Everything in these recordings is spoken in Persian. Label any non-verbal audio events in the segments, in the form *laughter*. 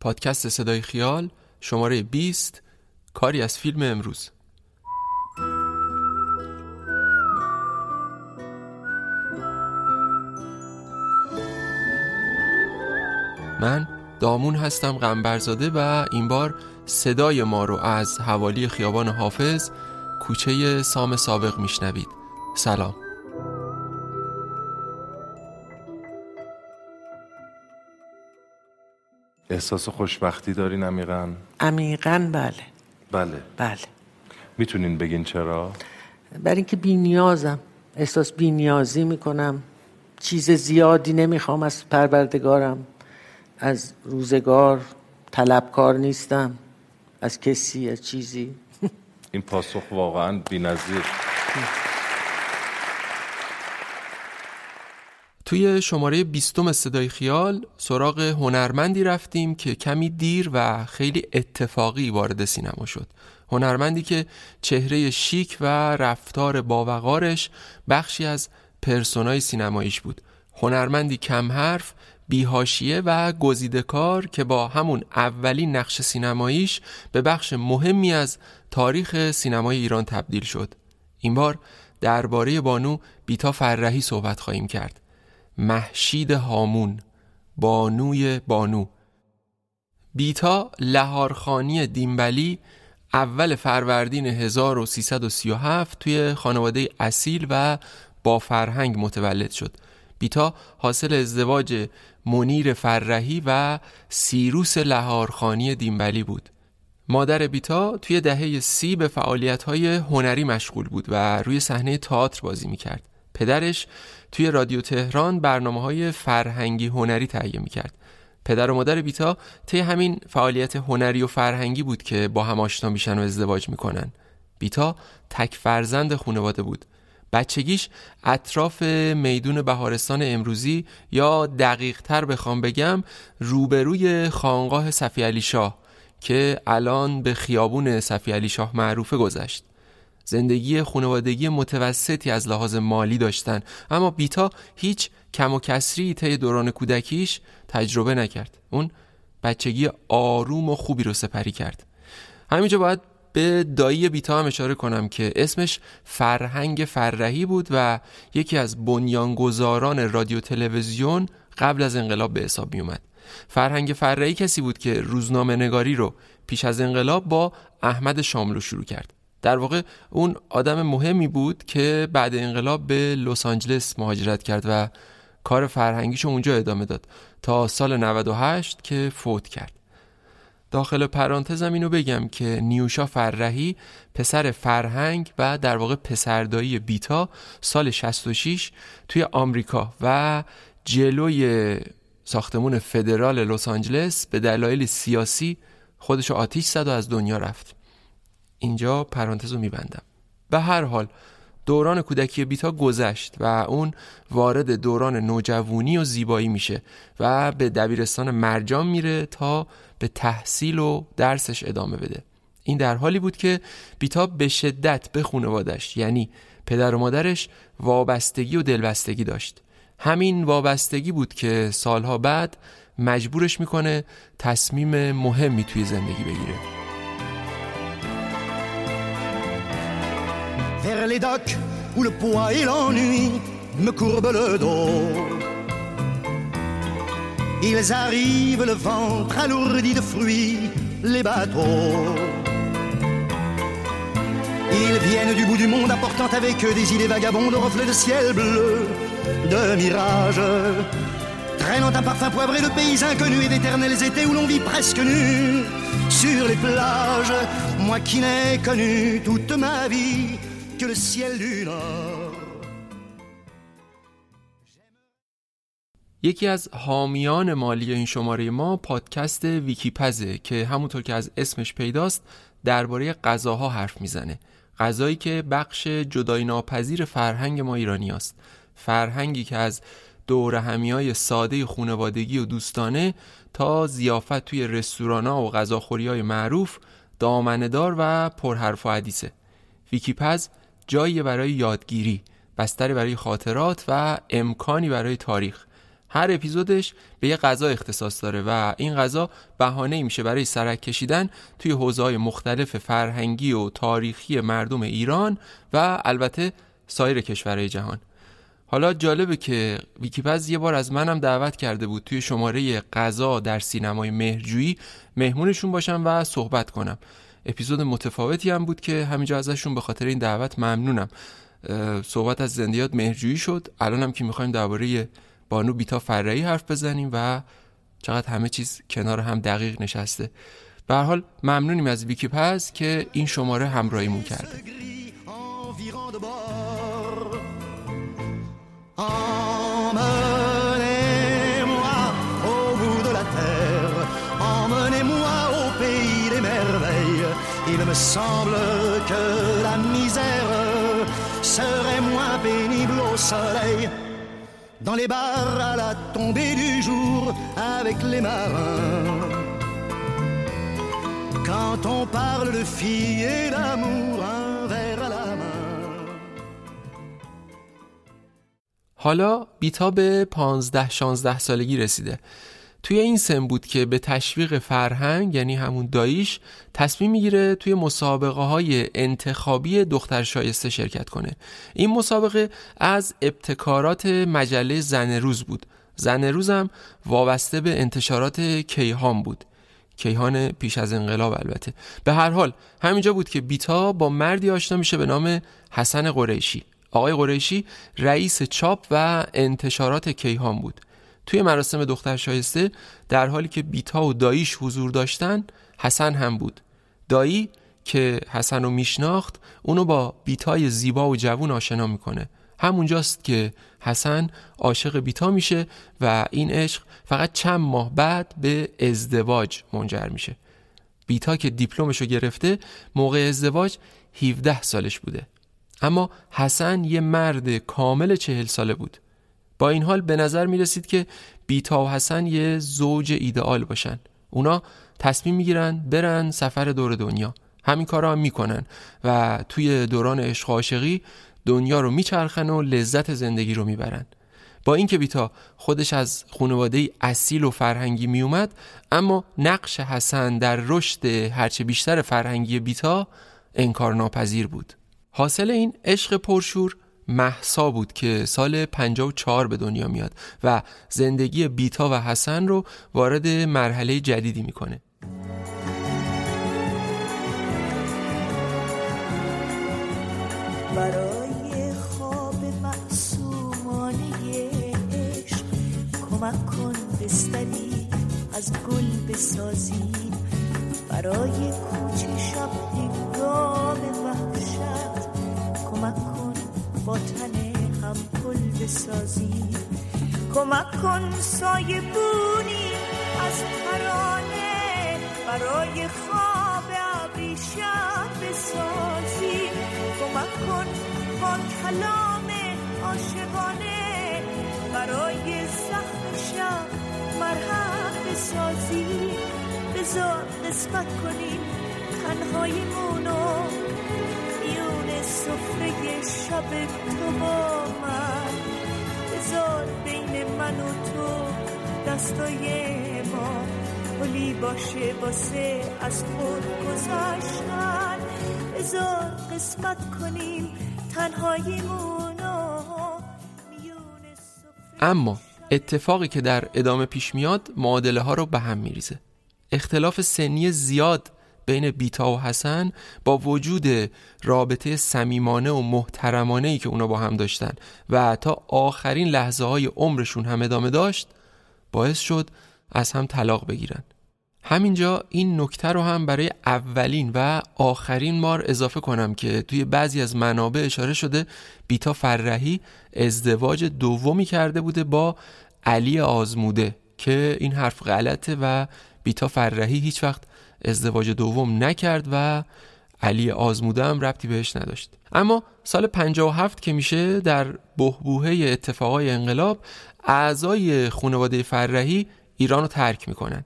پادکست صدای خیال شماره 20 کاری از فیلم امروز. من دامون هستم غنبرزاده و این بار صدای ما رو از حوالی خیابان حافظ کوچه سام سابق میشنوید. سلام. احساس خوشبختی دارین عمیقا؟ عمیقا بله. بله. بله. می‌تونین بگین چرا؟ برای اینکه بی نیازم احساس بی نیازی می‌کنم. چیز زیادی نمی‌خوام از پروردگارم. از روزگار طلبکار نیستم. از کسی از چیزی. این پاسخ واقعا بی *laughs* توی شماره بیستم صدای خیال سراغ هنرمندی رفتیم که کمی دیر و خیلی اتفاقی وارد سینما شد. هنرمندی که چهره شیک و رفتار باوقارش بخشی از پرسونای سینماییش بود. هنرمندی کم حرف بیهاشیه و گزیده کار که با همون اولین نقش سینماییش به بخش مهمی از تاریخ سینمای ایران تبدیل شد. این بار درباره بانو بیتا فرهی صحبت خواهیم کرد. محشید هامون بانوی بانو. بیتا لهارخانی دیمبلی اول فروردین 1337 توی خانواده اصیل و با فرهنگ متولد شد. بیتا حاصل ازدواج منیر فرهی و سیروس لهارخانی دیمبلی بود. مادر بیتا توی دهه سی به فعالیت های هنری مشغول بود و روی صحنه تئاتر بازی می‌کرد. پدرش توی رادیو تهران برنامه های فرهنگی هنری تهیه می‌کرد. پدر و مادر بیتا طی همین فعالیت هنری و فرهنگی بود که با هم آشنا میشن و ازدواج می‌کنن. بیتا تک فرزند خانواده بود. بچگیش اطراف میدون بهارستان امروزی یا دقیق تر بخوام بگم روبروی خانقاه صفی علی شاه که الان به خیابون صفی علی شاه معروفه گذشت. زندگی خانوادگی متوسطی از لحاظ مالی داشتن. اما بیتا هیچ کم و کسری طی دوران کودکیش تجربه نکرد. اون بچگی آروم و خوبی رو سپری کرد. همینجا باید به دایی بیتا هم اشاره کنم که اسمش فرهنگ فرهی بود و یکی از بنیانگذاران رادیو تلویزیون قبل از انقلاب به حساب می اومد فرهنگ فرهی کسی بود که روزنامه نگاری رو پیش از انقلاب با احمد شاملو شروع کرد. در واقع اون آدم مهمی بود که بعد انقلاب به لس آنجلس مهاجرت کرد و کار فرهنگیشو اونجا ادامه داد تا سال 98 که فوت کرد. داخل پرانتزم اینو بگم که نیوشا فرهی پسر فرهنگ و در واقع پسردایی بیتا سال 66 توی آمریکا و جلوی ساختمون فدرال لس آنجلس به دلایل سیاسی خودشو آتیش زد و از دنیا رفت. اینجا پرانتز رو میبندم. به هر حال دوران کودکی بیتا گذشت و اون وارد دوران نوجوانی و زیبایی میشه و به دبیرستان مرجان میره تا به تحصیل و درسش ادامه بده. این در حالی بود که بیتا به شدت به خانوادش یعنی پدر و مادرش وابستگی و دلبستگی داشت. همین وابستگی بود که سالها بعد مجبورش می‌کنه تصمیم مهمی توی زندگی بگیره. Vers les docks où le poids et l'ennui me courbent le dos. Ils arrivent le ventre alourdi de fruits, les bateaux. Ils viennent du bout du monde apportant avec eux des idées vagabondes, reflets de ciel bleu, de mirages. Traînant un parfum poivré de pays inconnus et d'éternels étés où l'on vit presque nu sur les plages. Moi qui n'ai connu toute ma vie que le ciel du nord. یکی از حامیان مالی این شماره ما پادکست ویکیپزه که همونطور که از اسمش پیداست درباره غذاها حرف می‌زنه. غذایی که بخش جدای ناپذیر فرهنگ ما ایرانی است. فرهنگی که از دور همی های ساده خونوادگی و دوستانه تا زیافت توی رستوران ها و غذاخوری های معروف دامندار و پرحرف و حدیثه. ویکیپز جایی برای یادگیری بستری برای خاطرات و امکانی برای تاریخ. هر اپیزودش به یه غذا اختصاص داره و این غذا بهانه میشه برای سرک کشیدن توی حوزه‌های مختلف فرهنگی و تاریخی مردم ایران و البته سایر کشورهای جهان. حالا جالبه که ویکیپز یه بار از منم دعوت کرده بود توی شماره غذا در سینمای مهرجویی مهمونشون باشم و صحبت کنم. اپیزود متفاوتی هم بود که همینجا ازشون به خاطر این دعوت ممنونم. صحبت از زندیات مهرجویی شد. الانم که می‌خوایم درباره بانو بیتا فرعی حرف بزنیم و چقدر همه چیز کنار هم دقیق نشسته. به حال ممنونیم از ویکیپز که این شماره همراهیمون کرده. Il me semble que la misère serait moins pénible au soleil. Dans les bars à la tombée du jour avec les marins. Quand on parle de filles et d'amour, un verre à la حالا بیتا به 15 16 سالگی رسیده توی این سن بود که به تشویق فرهنگ یعنی همون داییش تصمیم می‌گیره توی مسابقه های انتخابی دختر شایسته شرکت کنه. این مسابقه از ابتکارات مجله زن روز بود. زن روز هم وابسته به انتشارات کیهان بود. کیهان پیش از انقلاب البته. به هر حال همینجا بود که بیتا با مردی آشنا میشه به نام حسن قریشی. آقای قریشی رئیس چاپ و انتشارات کیهان بود. توی مراسم دختر شایسته در حالی که بیتا و داییش حضور داشتن حسن هم بود. دایی که حسن رو میشناخت اونو با بیتای زیبا و جوون آشنا می‌کنه. همونجاست که حسن عاشق بیتا میشه و این عشق فقط چند ماه بعد به ازدواج منجر میشه. بیتا که دیپلمشو گرفته موقع ازدواج 17 سالش بوده. اما حسن یه مرد کامل چهل ساله بود. با این حال به نظر می رسید که بیتا و حسن یه زوج ایدئال باشن. اونا تصمیم می‌گیرن برن سفر دور دنیا. همین کارا هم می‌کنن و توی دوران عشق عاشقی دنیا رو میچرخن و لذت زندگی رو می‌برن. با اینکه بیتا خودش از خانواده اصیل و فرهنگی میومد اما نقش حسن در رشد هرچه بیشتر فرهنگی بیتا انکارناپذیر بود. حاصل این عشق پرشور محسا بود که سال 54 به دنیا میاد و زندگی بیتا و حسن رو وارد مرحله جدیدی می‌کنه. برای خواب معصومانه عشق کمک کن بستنی از گل بسازی. برای کوچه شب هنگام وحشت کمک کن با تن هم پل بسازی. کمک کن سایه بونی از ترانه برای خواب ابریشم بسازی. کمک کن با کلام عاشقانه برای زخم شب مرهم بسازی. بذار قسمت کنیم تنهاییمونو سفره شب تو با من. بذار بین من و تو دستای ما. پلی باشه واسه از خود گذاشتن بذار قسمت کنیم تنهاییمونو اما اتفاقی که در ادامه پیش میاد معادله ها رو به هم میریزه. اختلاف سنی زیاد بین بیتا و حسن با وجود رابطه صمیمانه و محترمانه ای که اونا با هم داشتن و تا آخرین لحظه های عمرشون هم ادامه داشت باعث شد از هم طلاق بگیرن. همینجا این نکته رو هم برای اولین و آخرین مار اضافه کنم که توی بعضی از منابع اشاره شده بیتا فرهی ازدواج دومی کرده بوده با علی آزموده که این حرف غلطه و بیتا فرهی هیچ وقت ازدواج دوم نکرد و علی آزموده هم ربطی بهش نداشت. اما سال 57 که میشه در بهبوهه اتفاقای انقلاب اعضای خانواده فرهی ایران رو ترک می‌کنن.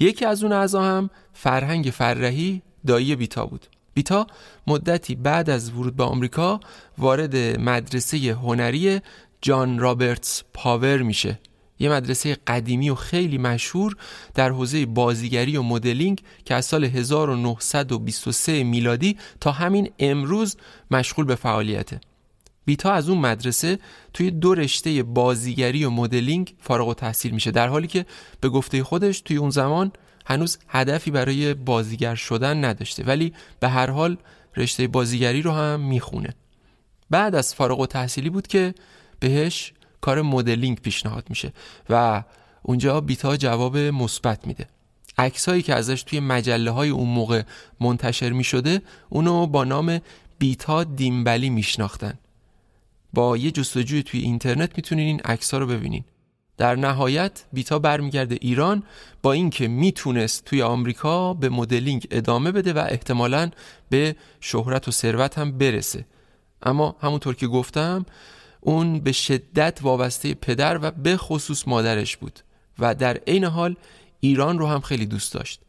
یکی از اون اعضا هم فرهنگ فرهی دایی بیتا بود. بیتا مدتی بعد از ورود به آمریکا وارد مدرسه هنری John Robert Powers میشه. یه مدرسه قدیمی و خیلی مشهور در حوزه بازیگری و مدلینگ که از سال 1923 میلادی تا همین امروز مشغول به فعالیته. بیتا از اون مدرسه توی دو رشته بازیگری و مدلینگ فارغ التحصیل میشه در حالی که به گفته خودش توی اون زمان هنوز هدفی برای بازیگر شدن نداشته ولی به هر حال رشته بازیگری رو هم می‌خونه. بعد از فارغ و تحصیلی بود که بهش کار مدلینگ پیشنهاد میشه و اونجا بیتا جواب مثبت میده. عکسایی که ازش توی مجله های اون موقع منتشر می‌شده اونو با نام بیتا دیمبلی میشناختن. با یه جستجوی توی اینترنت می‌تونین این عکس رو ببینین. در نهایت بیتا برمیگرده ایران با اینکه می‌تونست توی آمریکا به مدلینگ ادامه بده و احتمالا به شهرت و ثروت هم برسه. اما همونطور که گفتم اون به شدت وابسته پدر و به خصوص مادرش بود و در عین حال ایران رو هم خیلی دوست داشت.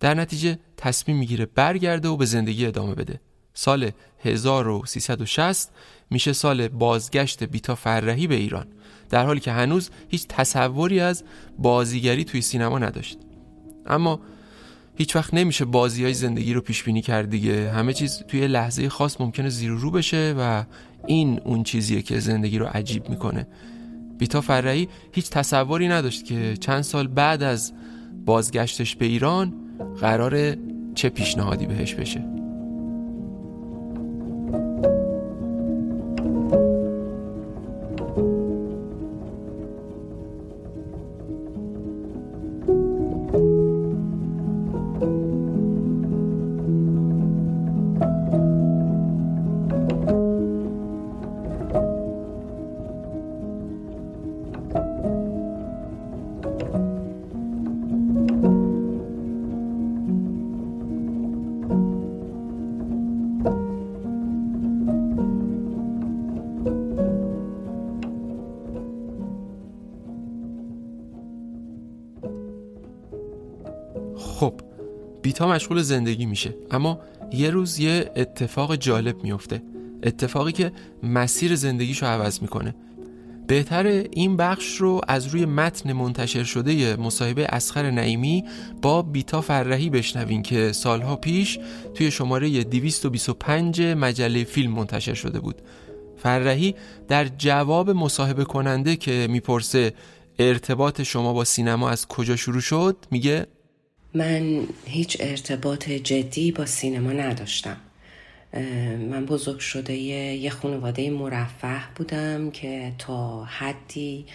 در نتیجه تصمیم می‌گیره برگرده و به زندگی ادامه بده. سال 1360 میشه سال بازگشت بیتا فرهی به ایران در حالی که هنوز هیچ تصوری از بازیگری توی سینما نداشت. اما هیچ وقت نمیشه بازی های زندگی رو پیش بینی کرد دیگه. همه چیز توی لحظه خاص ممکنه زیر رو بشه و این اون چیزیه که زندگی رو عجیب می‌کنه. بیتا فرعی هیچ تصوری نداشت که چند سال بعد از بازگشتش به ایران قرار چه پیشنهادی بهش بشه. مشغول زندگی میشه. اما یه روز یه اتفاق جالب میفته. اتفاقی که مسیر زندگیشو عوض می‌کنه. بهتر این بخش رو از روی متن منتشر شده مصاحبه اسخر نعیمی با بیتا فرهی بشنوین که سالها پیش توی شماره 225 مجله فیلم منتشر شده بود. فرهی در جواب مصاحبه کننده که می‌پرسه ارتباط شما با سینما از کجا شروع شد میگه من هیچ ارتباط جدی با سینما نداشتم. من بزرگ شده یه خانواده مرفه بودم که تا حدی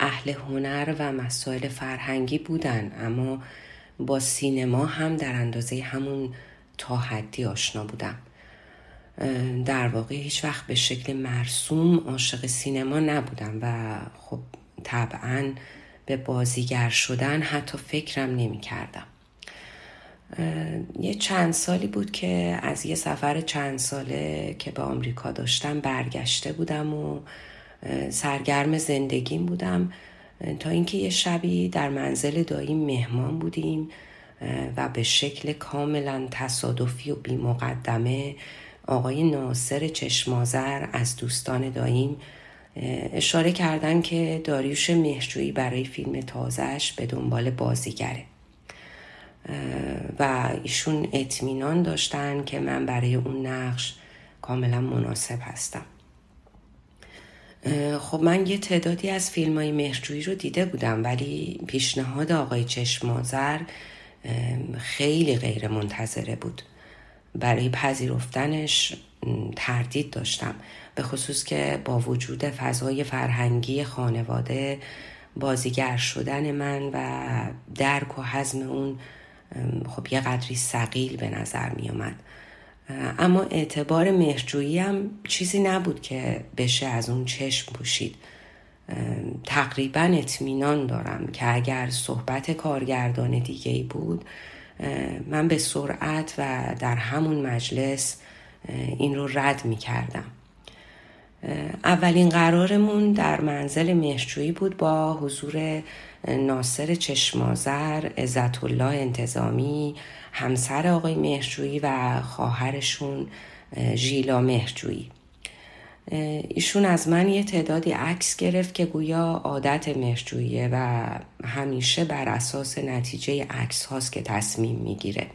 اهل هنر و مسائل فرهنگی بودن. اما با سینما هم در اندازه همون تا حدی آشنا بودم. در واقع هیچ وقت به شکل مرسوم عاشق سینما نبودم و خب طبعا به بازیگر شدن حتی فکرم نمی کردم یه چند سالی بود که از یه سفر چند ساله که به آمریکا داشتم برگشته بودم و سرگرم زندگیم بودم. تا اینکه یه شبی در منزل داییم مهمان بودیم و به شکل کاملا تصادفی و بی مقدمه آقای ناصر چشمازر از دوستان داییم اشاره کردن که داریوش مهرجویی برای فیلم تازهش به دنبال بازیگره. و ایشون اطمینان داشتن که من برای اون نقش کاملا مناسب هستم. خب من یه تعدادی از فیلم های مهرجویی رو دیده بودم ولی پیشنهاد آقای چشمازر خیلی غیر منتظره بود. برای پذیرفتنش تردید داشتم. به خصوص که با وجود فضای فرهنگی خانواده بازیگر شدن من و درک و حزم اون خب یه قدری سقیل به نظر می اومد اما اعتبار مهرجویی هم چیزی نبود که بشه از اون چشم پوشید. تقریبا اطمینان دارم که اگر صحبت کارگردان دیگه ای بود من به سرعت و در همون مجلس این رو رد می کردم اولین قرارمون در منزل مهرجویی بود با حضور ناصر چشمازر عزت الله انتظامی همسر آقای مهرجویی و خواهرشون ژیلا مهرجویی. ایشون از من یه تعدادی عکس گرفت که گویا عادت مهرجوییه و همیشه بر اساس نتیجه عکس هاست که تصمیم می‌گیره.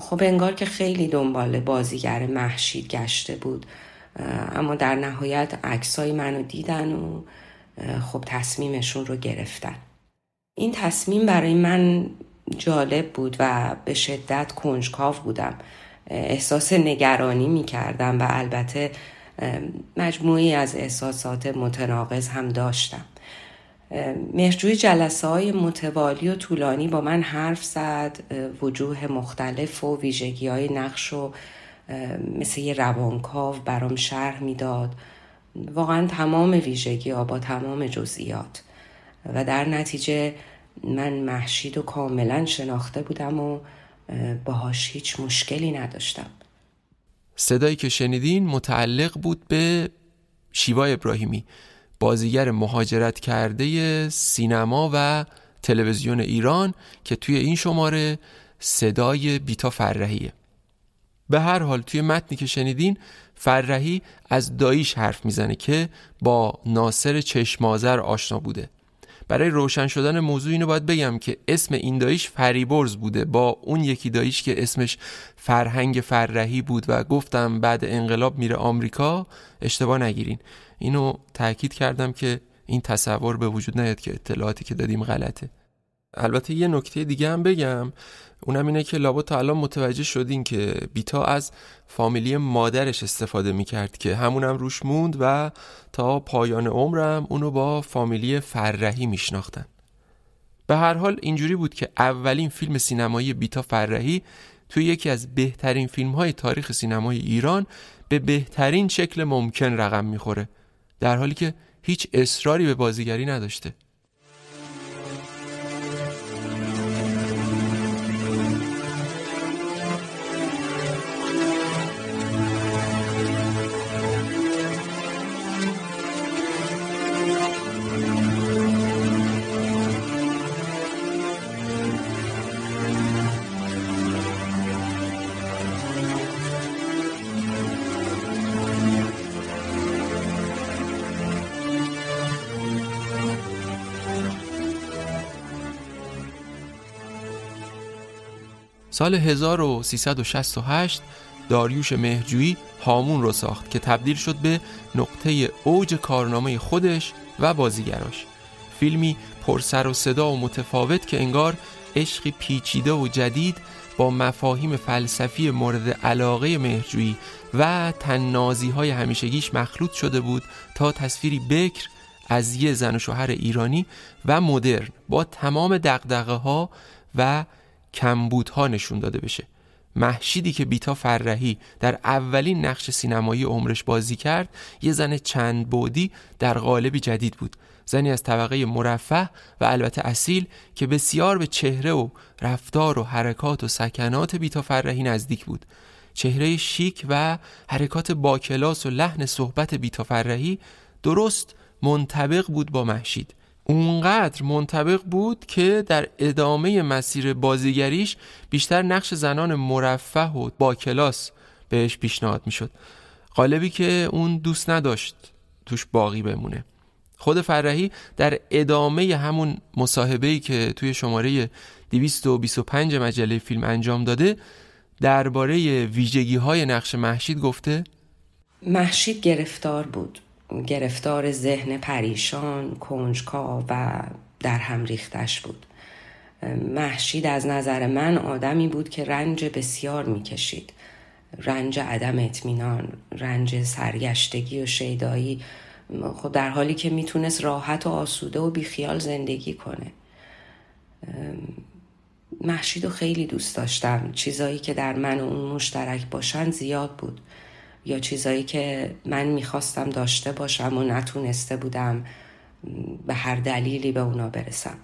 خب انگار که خیلی دنبال بازیگر محشید گشته بود. اما در نهایت عکسای منو دیدن و خب تصمیمشون رو گرفتن. این تصمیم برای من جالب بود و به شدت کنجکاو بودم. احساس نگرانی می کردم و البته مجموعی از احساسات متناقض هم داشتم. مهرجوی جلسه های متوالی و طولانی با من حرف زد وجوه مختلف و ویژگی های نقش و مثل یه روانکاو برام شرح می‌داد. واقعا تمام ویژگی ها با تمام جزئیات. و در نتیجه من محشید و کاملا شناخته بودم و باهاش هیچ مشکلی نداشتم. صدایی که شنیدین متعلق بود به شیوا ابراهیمی بازیگر مهاجرت کرده سینما و تلویزیون ایران که توی این شماره صدای بیتا فرهیه به هر حال توی متنی که شنیدین فرهی از داییش حرف می‌زنه که با ناصر چشمازر آشنا بوده. برای روشن شدن موضوع اینو باید بگم که اسم این داییش فریبرز بوده. با اون یکی داییش که اسمش فرهنگ فرهی بود و گفتم بعد انقلاب میره آمریکا اشتباه نگیرین. اینو تاکید کردم که این تصور به وجود نیاد که اطلاعاتی که دادیم غلطه. البته یه نکته دیگه هم بگم. اونم اینه که لابا تا الان متوجه شدین که بیتا از فامیلی مادرش استفاده می‌کرد که همونم روش موند و تا پایان عمرم اونو با فامیلی فرهی میشناختن. به هر حال اینجوری بود که اولین فیلم سینمایی بیتا فرهی توی یکی از بهترین فیلم های تاریخ سینمای ایران به بهترین شکل ممکن رقم می‌خوره در حالی که هیچ اصراری به بازیگری نداشته. سال 1368 داریوش مهجویی هامون رو ساخت که تبدیل شد به نقطه اوج کارنامه خودش و بازیگراش. فیلمی پرسر و صدا و متفاوت که انگار عشقی پیچیده و جدید با مفاهیم فلسفی مورد علاقه مهرجویی و تننازی های همیشگیش مخلوط شده بود تا تصویری بکر از یه زن و شوهر ایرانی و مدرن با تمام دقدقه ها و کمبودها نشون داده بشه. محشیدی که بیتا فرهی در اولین نقش سینمایی عمرش بازی کرد یه زن چند بودی در قالبی جدید بود. زنی از طبقه مرفه و البته اصیل که بسیار به چهره و رفتار و حرکات و سکنات بیتا فرهی نزدیک بود. چهره شیک و حرکات با کلاس و لحن صحبت بیتا فرهی درست منطبق بود با محشید. اونقدر منطبق بود که در ادامه مسیر بازیگریش بیشتر نقش زنان مرفه و با کلاس بهش پیشنهاد می‌شد. قالبی که اون دوست نداشت توش باقی بمونه. خود فرهی در ادامه همون مصاحبه‌ای که توی شماره 225 مجله فیلم انجام داده درباره ویژگی های نقش محشید گفته محشید گرفتار بود. گرفتار ذهن پریشان کنجکا و در هم ریختش بود. محشید از نظر من آدمی بود که رنج بسیار می‌کشید. رنج عدم اطمینان رنج سرگشتگی و شیدایی. خب در حالی که می‌تونست راحت و آسوده و بیخیال زندگی کنه. محشید رو خیلی دوست داشتم. چیزایی که در من و اون مشترک باشن زیاد بود. یا چیزایی که من می‌خواستم داشته باشم و نتونسته بودم به هر دلیلی به اونا برسم.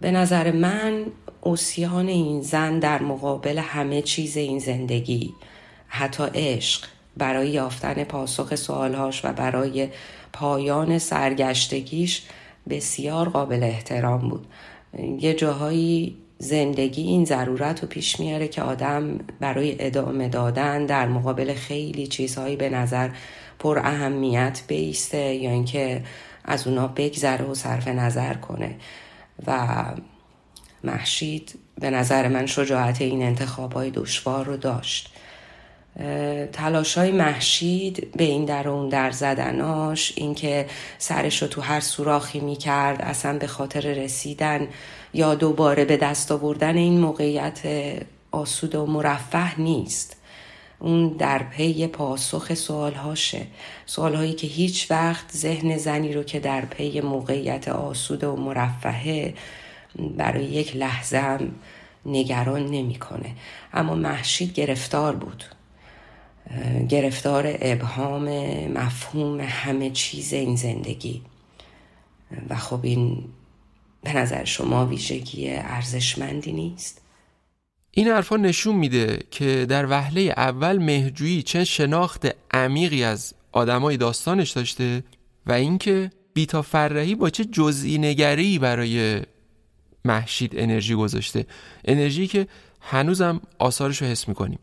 به نظر من اوسیان این زن در مقابل همه چیز این زندگی حتی عشق برای یافتن پاسخ سوالهاش و برای پایان سرگشتگیش بسیار قابل احترام بود. یه جاهایی زندگی این ضرورت رو پیش میاره که آدم برای ادامه دادن در مقابل خیلی چیزهایی به نظر پر اهمیت بیسته یا اینکه از اونا بگذره و صرف نظر کنه. و محشید به نظر من شجاعت این انتخاب های دشوار رو داشت. تلاش های محشید به این در اون در زدناش اینکه سرش رو تو هر سوراخی می‌کرد اصلا به خاطر رسیدن یا دوباره به دست آوردن این موقعیت آسود و مرفه نیست. اون در پی پاسخ سوالهاشه. سوالهایی که هیچ وقت ذهن زنی رو که در پی موقعیت آسود و مرفهه برای یک لحظه هم نگران نمی‌کنه. اما محشید گرفتار بود. گرفتار ابهام مفهوم همه چیز این زندگی. و خب این به نظر شما ویژگی ارزشمندی نیست؟ این حرفا نشون میده که در وهله اول مهجویی چه شناخت عمیقی از آدمای داستانش داشته و اینکه بیتا فرهی با چه جزئی نگری برای محشید انرژی گذاشته. انرژی که هنوزم آثارش رو حس می‌کنیم.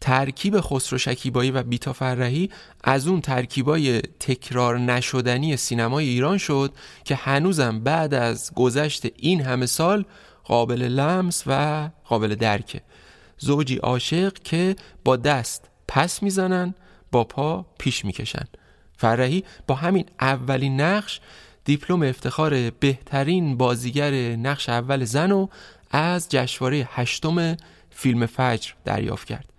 ترکیب خسرو شکیبایی و بیتا فرهی از اون ترکیبای تکرار نشدنی سینمای ایران شد که هنوزم بعد از گذشت این همه سال قابل لمس و قابل درکه. زوجی عاشق که با دست پس می‌زنن با پا پیش می‌کشن. فرهی با همین اولین نقش دیپلم افتخار بهترین بازیگر نقش اول زن و از جشنواره هشتم فیلم فجر دریافت کرد.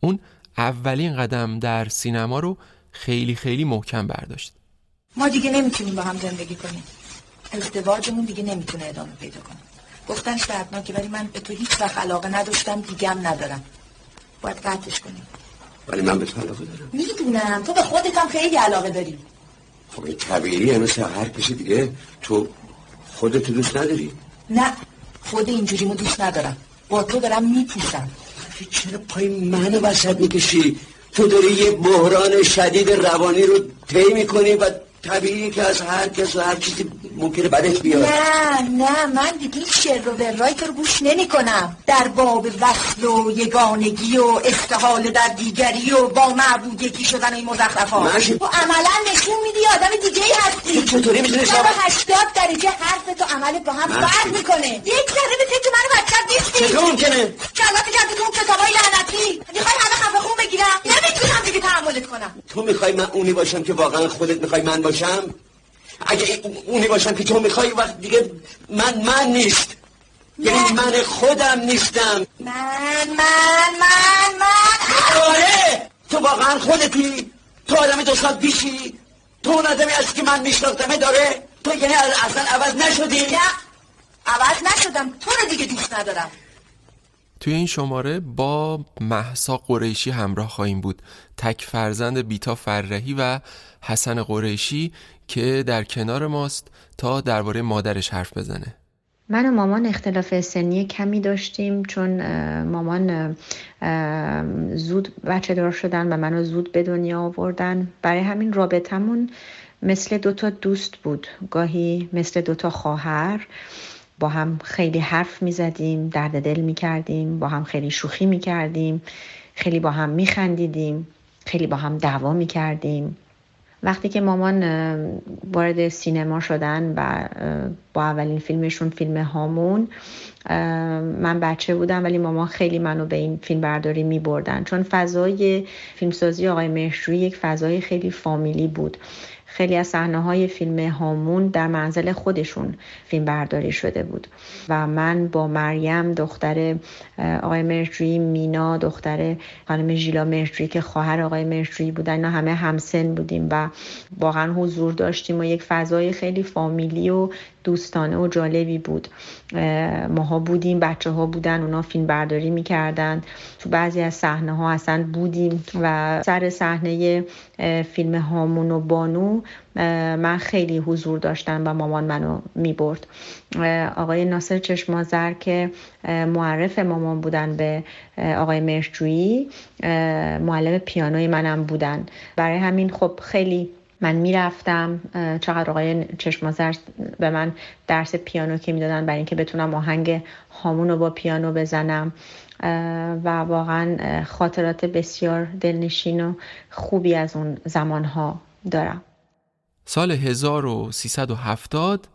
اون اولین قدم در سینما رو خیلی خیلی محکم برداشت. ما دیگه نمی‌تونیم با هم زندگی کنیم. ازدواجمون دیگه نمی‌تونه ادامه پیدا کنه. گفتنش دردناکه ولی من به تو هیچ وقت علاقه نداشتم دیگم ندارم. باید قطعش کنیم. ولی من به تو علاقه دارم. می‌دونم. تو به خودت هم خیلی علاقه داری. خب این طبیعیه مثل هر کسی دیگه. تو خودتو دوست نداری؟ نه خود اینجوریمو دوست ندارم. با تو دارم میپوسم چرا پای منو وسط می‌کشی؟ تو داری یه بحران شدید روانی رو طی می‌کنی و طبیعی که از هر کس و هر چیزی ممکنه بدت بیاد. نه نه من دیگه شر و برای تو رو گوش نمی کنم در باب وصل و یگانگی و استحال در دیگری و با معبود یکی شدن این مزخرفات. ماشی. تو عملا نشون میدی آدم دیگه ای هستی چطوری می‌تونی شما- 80 درجه حرف تو عملت با هم. فرق می‌کنه. یک ذره به فکر من بچت نیستی. چطور ممکنه؟ کلات تو اون کتابای لعنتی. می‌خوای همه خفه خون بگیرم؟ نمی‌تونم دیگه تحملت کنم. تو می‌خوای من اونی باشم که واقعا خودت می‌خوای من باشم؟ اگه اونی باشم که تو می‌خوای وقت دیگه من من نیست. یعنی من خودم نیستم. من من من من آره! تو واقعا خودتی. تو آدم دو سال پیشی تو اون آدمی هستی که من میشناختمه داره؟ تو یعنی اصلا عوض نشدی. نه. عوض نشدم. تو رو دیگه دوست ندارم. توی این شماره با محسا قریشی همراه خواهیم بود. تک فرزند بیتا فرهی و حسن قریشی که در کنار ماست تا درباره مادرش حرف بزنه. من و مامان اختلاف سنی کمی داشتیم چون مامان زود بچه دار شدن و منو زود به دنیا آوردن. برای همین رابطمون مثل دوتا دوست بود. گاهی مثل دوتا خواهر. با هم خیلی حرف می زدیم درد دل می کردیم با هم خیلی شوخی می کردیم خیلی با هم می خندیدیم خیلی با هم دعوا می کردیم وقتی که مامان وارد سینما شدن و با اولین فیلمشون فیلم هامون من بچه بودم ولی مامان خیلی منو به این فیلم برداری می بردن چون فضای فیلمسازی آقای مهرجویی یک فضای خیلی فامیلی بود. خیلی از صحنه های فیلم هامون در منزل خودشون فیلم برداری شده بود. و من با مریم دختر آقای مرجویی مینا دختر خانم ژیلا مرجویی که خواهر آقای مرجویی بودن اینا همه همسن بودیم و واقعا حضور داشتیم و یک فضای خیلی فامیلی و دوستانه و جالبی بود. اه، ماها بودیم بچه ها بودن اونا فیلم برداری می‌کردن. تو بعضی از صحنه ها اصلا بودیم و سر صحنه فیلم هامون و بانو من خیلی حضور داشتم و مامان منو می‌برد. آقای ناصر چشمازر که معرف مامان بودن به آقای مرجویی اه، معلم پیانوی منم بودن. برای همین خب خیلی من می‌رفتم. چقدر آقای چشمازر به من درس پیانو که می‌دادن برای اینکه بتونم آهنگ هامون رو با پیانو بزنم. و واقعا خاطرات بسیار دلنشین و خوبی از اون زمانها دارم. سال 1370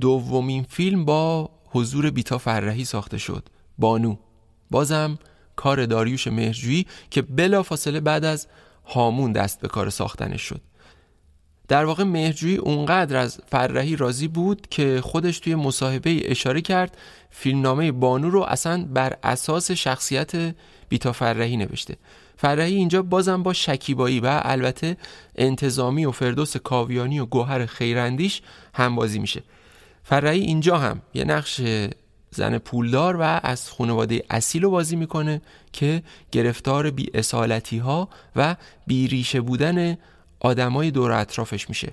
دومین فیلم با حضور بیتا فرهی ساخته شد. بانو. بازم کار داریوش مهرجویی که بلا فاصله بعد از هامون دست به کار ساختنش شد. در واقع مهرجویی اونقدر از فرهی راضی بود که خودش توی مصاحبه اشاره کرد فیلمنامه بانو رو اصلا بر اساس شخصیت بیتا فرهی نوشته. فرهی اینجا بازم با شکیبایی و البته انتظامی و فردوس کاویانی و گوهر خیراندیش همبازی میشه. فرهی اینجا هم یه نقش زن پولدار و از خانواده اصیل رو بازی می‌کنه که گرفتار بی اصالتی ها و بی ریشه بودن آدمای دور اطرافش میشه.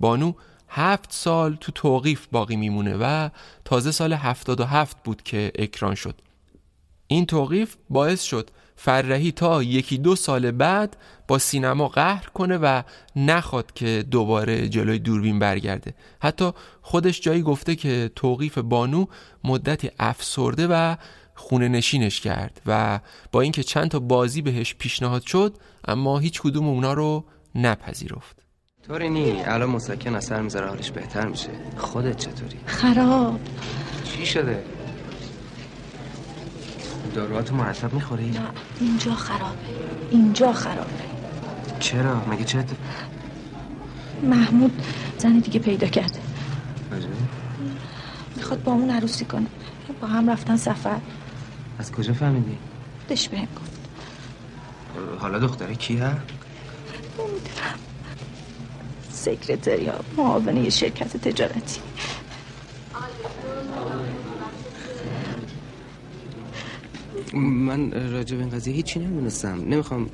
بانو هفت سال تو توقیف باقی میمونه و تازه سال هفتاد و هفت بود که اکران شد. این توقیف باعث شد فرهی تا یکی دو سال بعد با سینما قهر کنه و نخواد که دوباره جلوی دوربین برگرده. حتی خودش جایی گفته که توقیف بانو مدتی افسرده و خونه نشینش کرد و با اینکه چند تا بازی بهش پیشنهاد شد اما هیچ کدوم اونا رو نپذیرفت. طوری نی. الان مسکن اثر می‌ذاره حالش بهتر میشه. خودت چطوری؟ خراب. چی شده؟ داروهاتو مرتب می‌خوری؟ نه اینجا خرابه. اینجا خرابه. چرا؟ مگه چه محمود زن دیگه پیدا کرده. می‌خواد با اون عروسی کنه. با هم رفتن سفر. از کجا فهمیدی؟ دش بهم گفت. حالا دختره کی ها نمی‌دونم. سکرتریا معاون یه شرکت تجارتی. من راجع به این قضیه هیچی نمی‌دونستم. نمی‌خوام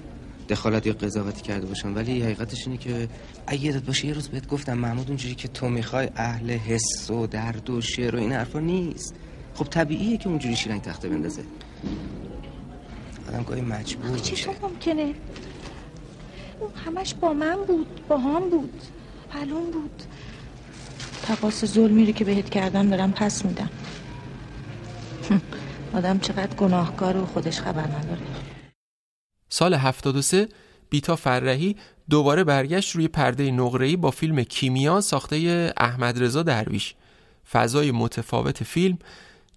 دخالت یا قضاوتی کرده باشم ولی حقیقتش اینه که اگه یادت باشه یه روز بهت گفتم محمود اونجوری که تو می‌خوای اهل حس و درد و شعر و این حرفا نیست. خب طبیعیه که اونجوری شیرنگ تخته بندازه. آدم گاهی مجبور میشه. چطور ممکنه؟ اون همش با من بود با هم بود معلوم بود. تقاس ظلمی رو که بهت کردم دارم پس میدم. آدم چقدر گناهکار و خودش خبر نداره. سال 73 بیتا فرهی دوباره برگشت روی پرده نقره‌ای با فیلم کیمیا ساخته احمد رضا درویش. فضای متفاوت فیلم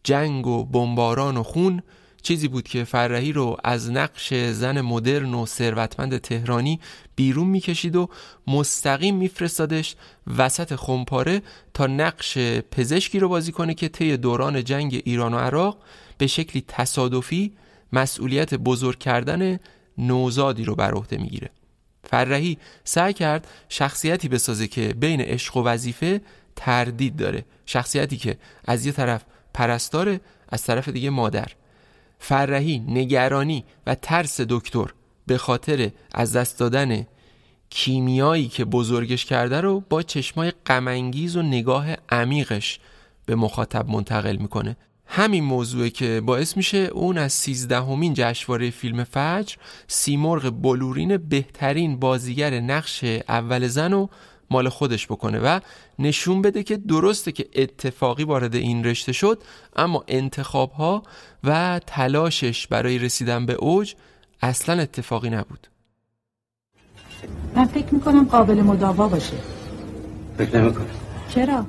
جنگ و بمباران و خون چیزی بود که فرهی رو از نقش زن مدرن و ثروتمند تهرانی بیرون می‌کشید و مستقیم میفرستادش وسط خمپاره تا نقش پزشکی رو بازی کنه که طی دوران جنگ ایران و عراق به شکلی تصادفی مسئولیت بزرگ کردن نوزادی رو بر عهده می‌گیره. فرهی سعی کرد شخصیتی بسازه که بین عشق و وظیفه تردید داره. شخصیتی که از یه طرف پرستاره از طرف دیگه مادر. فرهی نگرانی و ترس دکتر به خاطر از دست دادن کیمیایی که بزرگش کرده رو با چشمای غمانگیز و نگاه عمیقش به مخاطب منتقل می‌کنه. همین موضوعه که باعث میشه اون از سیزدهمین جشنواره فیلم فجر سیمرغ بلورین بهترین بازیگر نقش اول زن رو مال خودش بکنه و نشون بده که درسته که اتفاقی وارد این رشته شد اما انتخاب ها و تلاشش برای رسیدن به اوج اصلا اتفاقی نبود. من فکر می‌کنم قابل مداوا باشه. فکر نمی‌کنم. چرا؟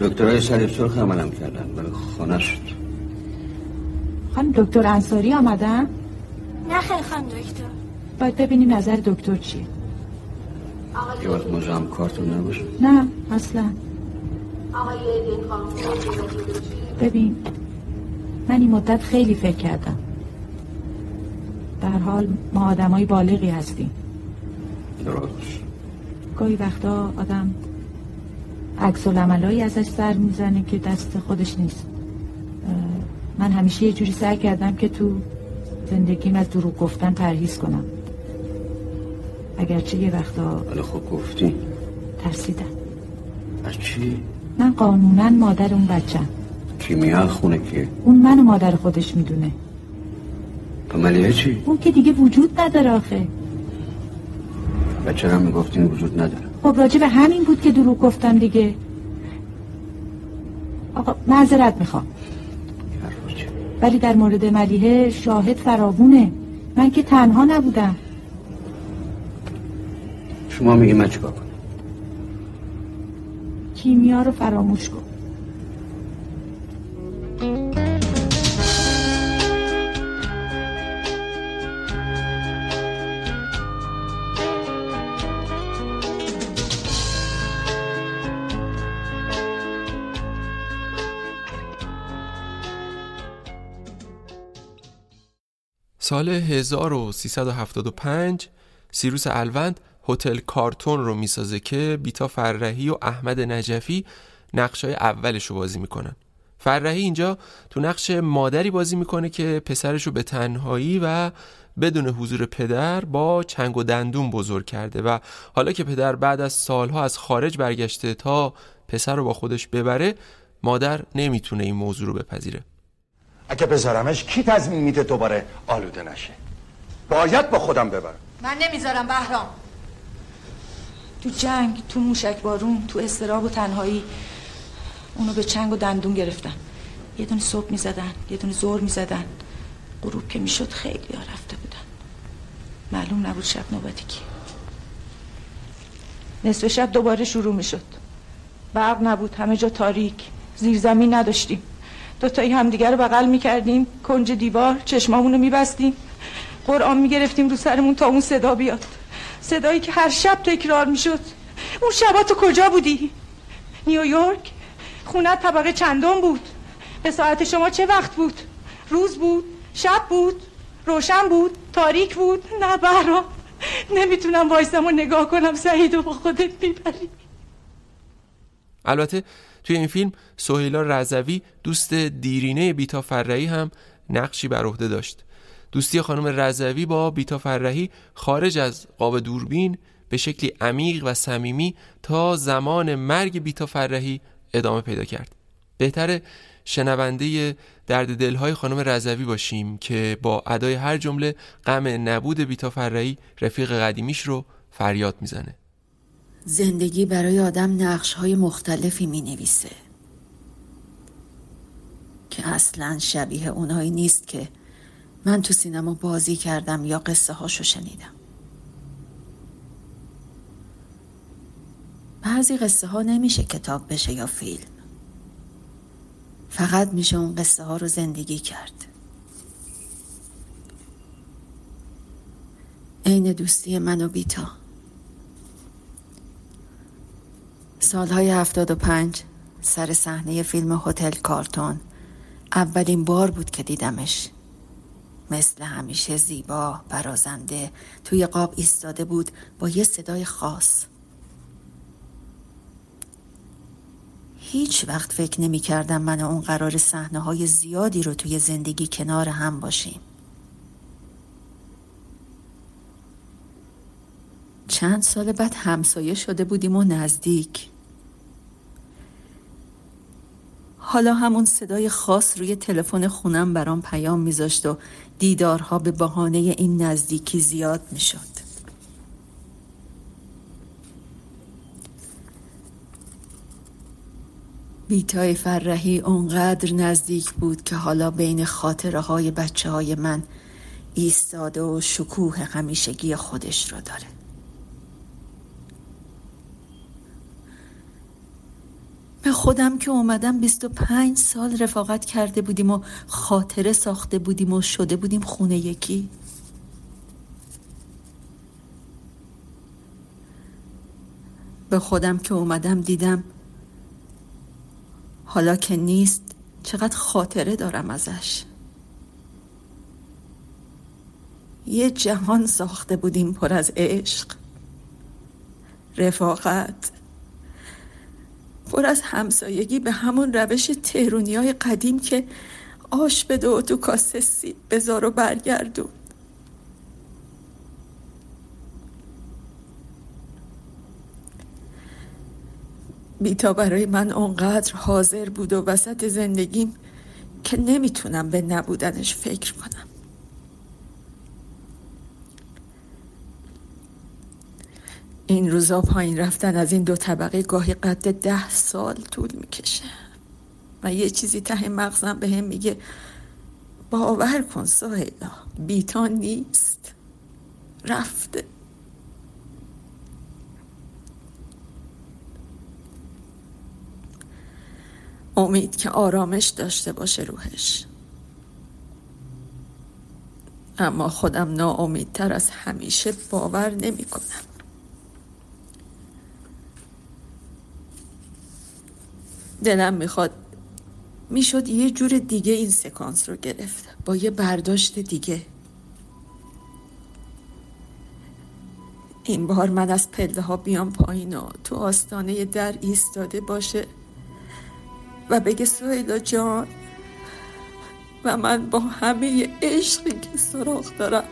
دکترای شریف سرخ عملم کردن. ولی خانه شد. خانم دکتر انصاری آمدن؟ نه خیلی خانم دکتر. باید ببینیم نظر دکتر چیه. یه وقت مزاحم کارتون نباشه. نه اصلا. ببین من این مدت خیلی فکر کردم. در حال ما آدمای بالغی هستیم. درست. گاهی وقتا آدم عکس العملایی ازش سر می‌زنه که دست خودش نیست. من همیشه یه جوری سعی کردم که تو زندگیم از دروغ گفتن پرهیز کنم. اگرچه یه وقتا ولی خب گفتی. ترسیدم. از چی؟ من قانونا مادر اون بچم کیمیا خونه کیه؟ اون من و مادر خودش می‌دونه. تو ملیه چی؟ اون که دیگه وجود نداره آخه. بچه هم می‌گفتین وجود نداره. خب راجع به همین بود که دروغ گفتم دیگه. آقا معذرت می‌خوام. ولی در مورد ملیحه شاهد فراوونه. من که تنها نبودم. شما میگی من چیکار کنم؟ کیمیا رو فراموش کن. سال 1375 سیروس الوند هتل کارتون رو می‌سازه که بیتا فرهی و احمد نجفی نقشای اولش رو بازی می‌کنن. فرهی اینجا تو نقش مادری بازی می‌کنه که پسرش رو به تنهایی و بدون حضور پدر با چنگ و دندون بزرگ کرده و حالا که پدر بعد از سالها از خارج برگشته تا پسر رو با خودش ببره مادر نمی‌تونه این موضوع رو بپذیره. اگه بذارمش کی تضمین میده دوباره آلوده نشه؟ باید با خودم ببرم. من نمی‌ذارم بهرام. تو جنگ تو موشک بارون تو استراب و تنهایی اونو به چنگ و دندون گرفتن. یه دونه صبح می‌زدن یه دونه زور می‌زدن. غروب که می‌شد خیلی ها رفته بودن. معلوم نبود شب نوبتی کی نصف شب دوباره شروع می‌شد. برق نبود همه جا تاریک. زیر زمین نداشتیم. دوتایی همدیگر رو بغل می‌کردیم کنج دیوار چشمامون رو میبستیم قرآن می‌گرفتیم رو سرمون تا اون صدا بیاد صدایی که هر شب تکرار می‌شد اون شبا تو کجا بودی؟ نیویورک؟ خونه طبقه چندم بود؟ به ساعت شما چه وقت بود؟ روز بود؟ شب بود؟ روشن بود؟ تاریک بود؟ نه برا نمی‌تونم وایسم و نگاه کنم سعید و با خودت می‌بری البته توی این فیلم سهیلا رضوی دوست دیرینه بیتا فرعی هم نقشی بر عهده داشت. دوستی خانم رضوی با بیتا فرهی خارج از قاب دوربین به شکلی عمیق و صمیمی تا زمان مرگ بیتا فرهی ادامه پیدا کرد. بهتره شنونده درد دلهای خانم رضوی باشیم که با ادای هر جمله غم نبود بیتا فرهی رفیق قدیمیش رو فریاد می‌زنه. زندگی برای آدم نقش های مختلفی می نویسه که اصلا شبیه اونایی نیست که من تو سینما بازی کردم یا قصه هاشو شنیدم. بعضی قصه ها نمیشه کتاب بشه یا فیلم. فقط میشه اون قصه ها رو زندگی کرد. عین دوستی من و بیتا. سالهای هفتاد و پنج سر صحنه فیلم هتل کارتون. اولین بار بود که دیدمش. مثل همیشه زیبا برازنده توی قاب ایستاده بود با یه صدای خاص. هیچ وقت فکر نمی کردم من اون قرار صحنه های زیادی رو توی زندگی کنار هم باشیم. چند سال بعد همسایه شده بودیم و نزدیک. حالا همون صدای خاص روی تلفن خونم برام پیام میذاشت و دیدارها به بهانه این نزدیکی زیاد می‌شد. بیتای فرهی اونقدر نزدیک بود که حالا بین خاطره های بچه های من ایستاده و شکوه همیشگی خودش رو داره. به خودم که اومدم 25 سال رفاقت کرده بودیم و خاطره ساخته بودیم و شده بودیم خونه یکی. به خودم که اومدم دیدم حالا که نیست چقدر خاطره دارم ازش. یه جهان ساخته بودیم پر از عشق. رفاقت. پر از همسایگی به همون روش تهرونی های قدیم که آش بده و تو کاسه سیب بذار و برگردون بیتا برای من اونقدر حاضر بود و وسط زندگیم که نمی‌تونم به نبودنش فکر کنم. این روزا پایین رفتن از این دو طبقه گاهی قد ده سال طول می‌کشه. و یه چیزی ته مغزم به هم میگه باور کن سهیلا بیتان نیست. رفته. امید که آرامش داشته باشه روحش. اما خودم ناامیدتر از همیشه باور نمی کنم دلم می‌خواد. می‌شد یه جور دیگه این سکانس رو گرفت. با یه برداشت دیگه. این بار من از پله ها بیام پایین و تو آستانه در ایستاده باشه و بگه سویلا جان و من با همه عشقی که سراخ دارم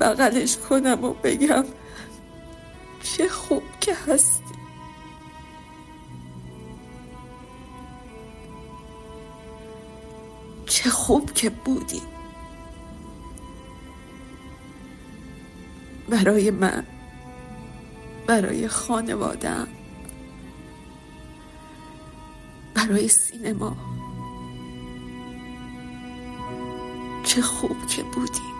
بغلش کنم و بگم چه خوب که هستی. چه خوب که بودی. برای من برای خانوادم برای سینما. چه خوب که بودی.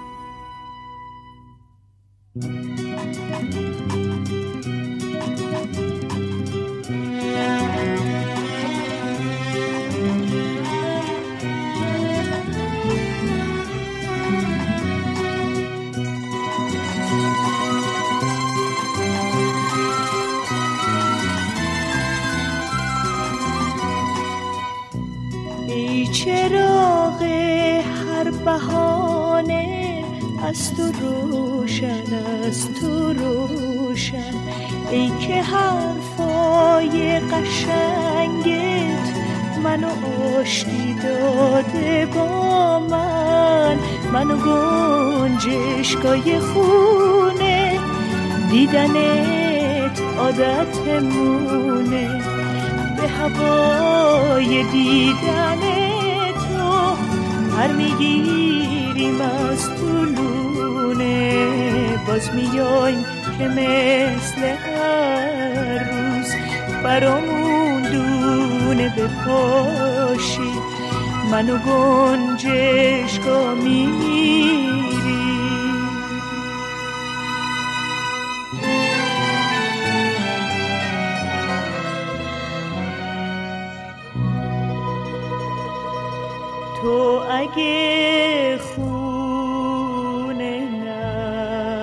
بهانه از تو روشن از تو روشن. ای که حرفای قشنگت منو آشتی داده با من. منو گنجشگاه خونه دیدنت عادتمونه به هوای دیدن تو هر می‌گیریم از طولونه باز میایم که مثل هر روز برامون دونه بپاشی. منو گنجشگاه میری اگه خونه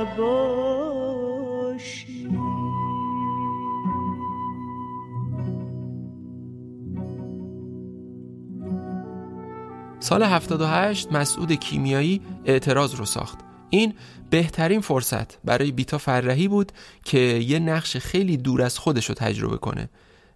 نباشی. سال 78 مسعود کیمیایی اعتراض رو ساخت. این بهترین فرصت برای بیتا فرهی بود که یه نقش خیلی دور از خودش رو تجربه کنه.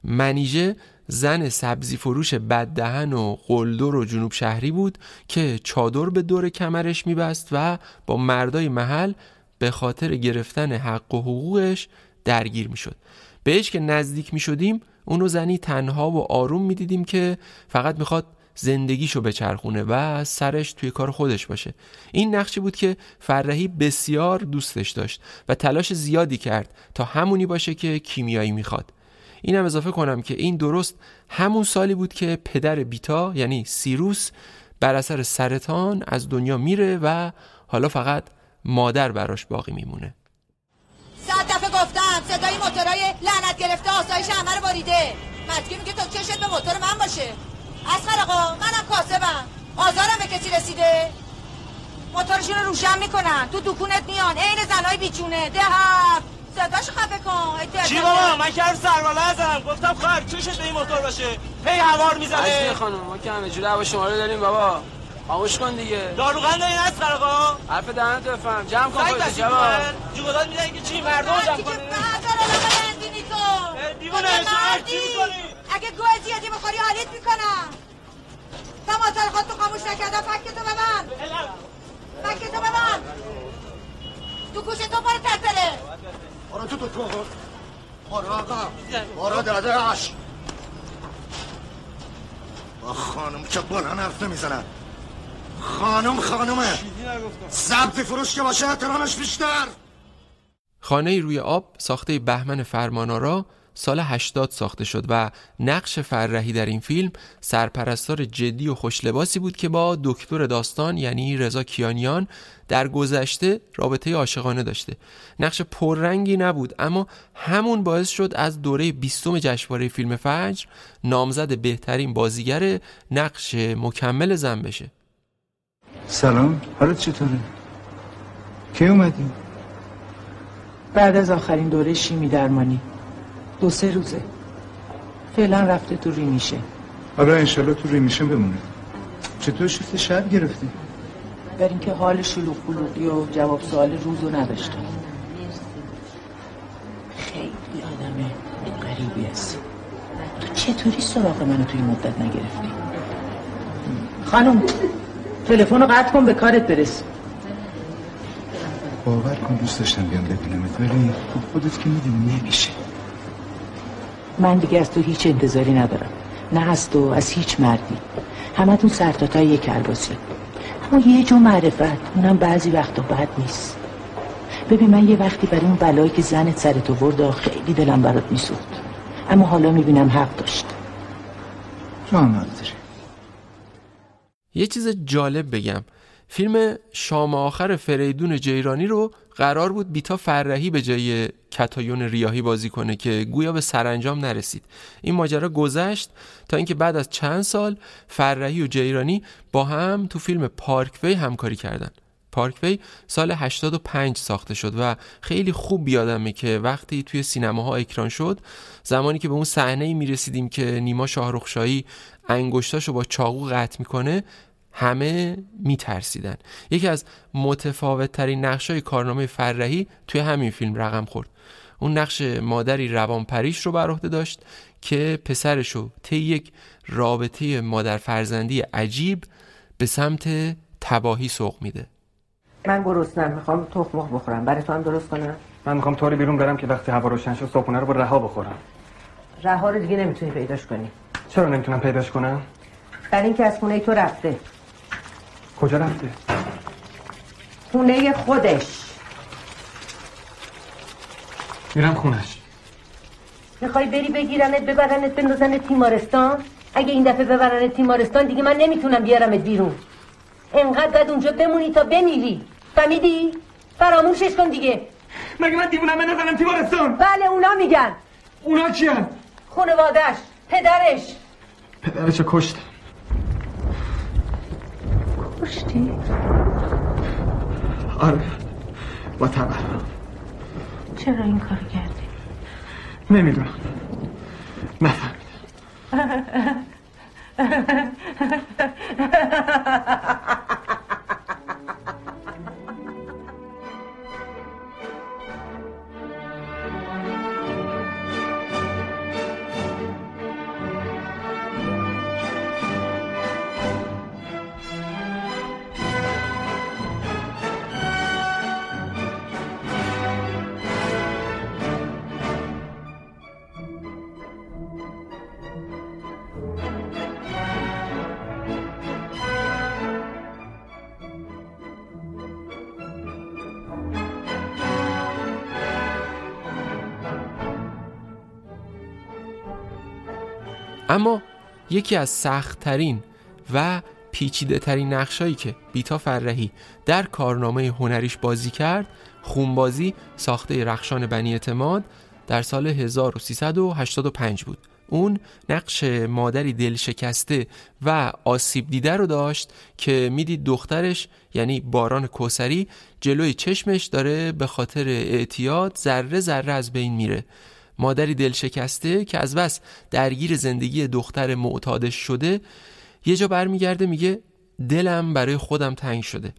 منیژه زن سبزی فروش بددهن و قلدر و جنوب شهری بود که چادر به دور کمرش میبست و با مردای محل به خاطر گرفتن حق و حقوقش درگیر می‌شد. بهش که نزدیک می‌شدیم اونو زنی تنها و آروم می‌دیدیم که فقط می‌خواد زندگیشو بچرخونه و سرش توی کار خودش باشه. این نقشی بود که فرهی بسیار دوستش داشت و تلاش زیادی کرد تا همونی باشه که کیمیایی می‌خواد. اینم اضافه کنم که این درست همون سالی بود که پدر بیتا یعنی سیروس بر اثر سرطان از دنیا میره و حالا فقط مادر براش باقی میمونه. صد دفعه گفتم صدای موتورای لعنت گرفته آسایش همه رو باریده مجگی میگه تو چشت به موتور من باشه. اسخر آقا منم کاسبم. آزارم به کسی رسیده؟ موتورشون رو روشن می‌کنن. تو دکونت میان. عین زنای بیچونه. ده هفت. صداش خفه کن. چی بابا؟ من که سرباله ازم گفتم خواهر چشت به این موتور باشه؟ هی هوار می‌زنه. عزیز خانم. ما که همه جوره هوا شما رو داریم بابا. خاموش کن دیگه. داروغن دارین از آقا حرف دهنت بفهم. جمع کن خودت جواب. جواب جوگادات میدن که چی؟ مردم جمع کنی دیوونه چی می‌کنی. اگه گوه زیادی بخوری حالیت می‌کنم. موتور خود تو خاموش نکردم فکتو ببند فکتو ببند تو گوش تو پر ترتره برو تو تو تو برو آقا. برو داداش. با خانم که بلند حرف نمی‌زنن خانم خانومه سبزی فروش که باشه احترامش بیشتر. خانه روی آب ساخته بهمن فرمانارا سال 80 ساخته شد و نقش فرهی در این فیلم سرپرستار جدی و خوشلباسی بود که با دکتر داستان یعنی رضا کیانیان در گذشته رابطه عاشقانه داشته. نقش پررنگی نبود اما همون باعث شد از دوره بیستم جشنواره فیلم فجر نامزد بهترین بازیگر نقش مکمل زن بشه. سلام. حالت چطوره؟ کی اومدی؟ بعد از آخرین دوره شیمی درمانی. دو سه روزه. فعلا رفته تو ریمیشه. آره انشالله تو ریمیشه بمونه. چطور شفت شب گرفتی؟ بر اینکه حال شلوغ بلوغی و جواب سوال روزو نداشتم خیلی آدم غریبی هستی. تو چطوری سراغ منو توی مدت نگرفتی؟ خانم تلفن رو قطع کن به کارت برس باور کن دوست داشتم بیام ببینمت ولی خب خودت که می‌دونی نمیشه. من دیگه از تو هیچ انتظاری ندارم. نه از تو از هیچ مردی. همه تون سرتاتای یک کرباسی اما یه جو معرفت. اونم بعضی وقتا بد نیست. ببین من یه وقتی برای اون بلایی که زنت سرت آورد خیلی دلم برات میسوخت. اما حالا می‌بینم حق داشت. جان یه چیز جالب بگم. فیلم شام آخر فریدون جیرانی رو قرار بود بیتا فرهی به جای کتایون ریاهی بازی کنه که گویا به سرانجام نرسید. این ماجرا گذشت تا اینکه بعد از چند سال فرهی و جیرانی با هم تو فیلم پارکوی همکاری کردن. پارکوی سال 85 ساخته شد و خیلی خوب بیادمه که وقتی توی سینماها اکران شد زمانی که به اون صحنه می رسیدیم که نیما شاهرخشاهی انگشتاشو با چاقو قطع می‌کنه همه میترسیدن. یکی از متفاوت ترین نقش های کارنامه فرهی توی همین فیلم رقم خورد. اون نقش مادری روانپریش رو بر عهده داشت که پسرش رو طی یک رابطه مادر فرزندی عجیب به سمت تباهی سوق میده. من گرسنم می‌خوام تخم مرغ بخورم. برای تو هم درست کنم؟ من می‌خوام طوری بیرون برم که وقتی هوا روشن شد صبحونه رو با رها بخورم. رها رو دیگه نمی‌تونی پیداش کنی. چرا نمی‌تونم پیداش کنم؟ برای اینکه از خونه تو رفته. کجا رفته؟ خونه خودش. میرم خونش. می‌خوای بری بگیرنت ببرنت بندازنت تیمارستان؟ اگه این دفعه ببرنت تیمارستان دیگه من نمی‌تونم بیارمت بیرون. انقدر باید اونجا بمونی تا بمیری. فهمیدی؟ فراموشش کن دیگه. مگه من دیوونم بندازنم تیمارستان؟ بله اونا میگن. اونا کیان؟ خانوادش پدرش. پدرشو کشت کشتی؟ آره با تبر. چرا این کار کردی؟ نمی‌دونم. نفهمیدم. *laughs* اما یکی از سختترین و پیچیده ترین نقشایی که بیتا فرهی در کارنامه هنریش بازی کرد خونبازی ساخته رخشان بنی اعتماد در سال 1385 بود. اون نقش مادری دل شکسته و آسیب دیده رو داشت که می‌دید دخترش یعنی باران کوسری جلوی چشمش داره به خاطر اعتیاد ذره ذره از بین میره. مادری دل شکسته که از بس درگیر زندگی دختر معتادش شده یه جا برمیگرده میگه دلم برای خودم تنگ شده.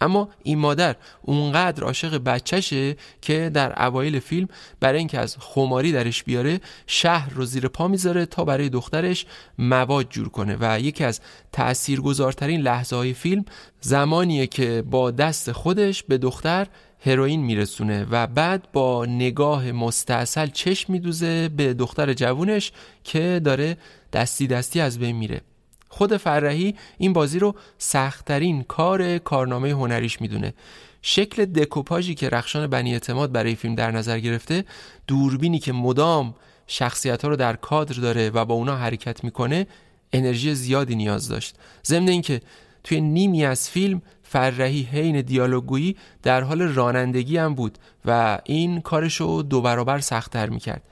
اما این مادر اونقدر عاشق بچهشه که در اوایل فیلم برای اینکه از خماری درش بیاره شهر رو زیر پا می‌ذاره تا برای دخترش مواد جور کنه. و یکی از تاثیرگذارترین لحظه های فیلم زمانیه که با دست خودش به دختر هروئین میرسونه و بعد با نگاه مستاصل چشم میدوزه به دختر جوونش که داره دستی دستی از بین میره. خود فرهی این بازی رو سختترین کار کارنامه هنریش می‌دونه. شکل دکوپاژی که رخشان بنی اعتماد برای فیلم در نظر گرفته دوربینی که مدام شخصیت ها رو در کادر داره و با اونا حرکت می‌کنه انرژی زیادی نیاز داشت. ضمن اینکه توی نیمی از فیلم فرهی حین دیالوگویی در حال رانندگی هم بود و این کارش رو دو برابر سختتر می‌کرد.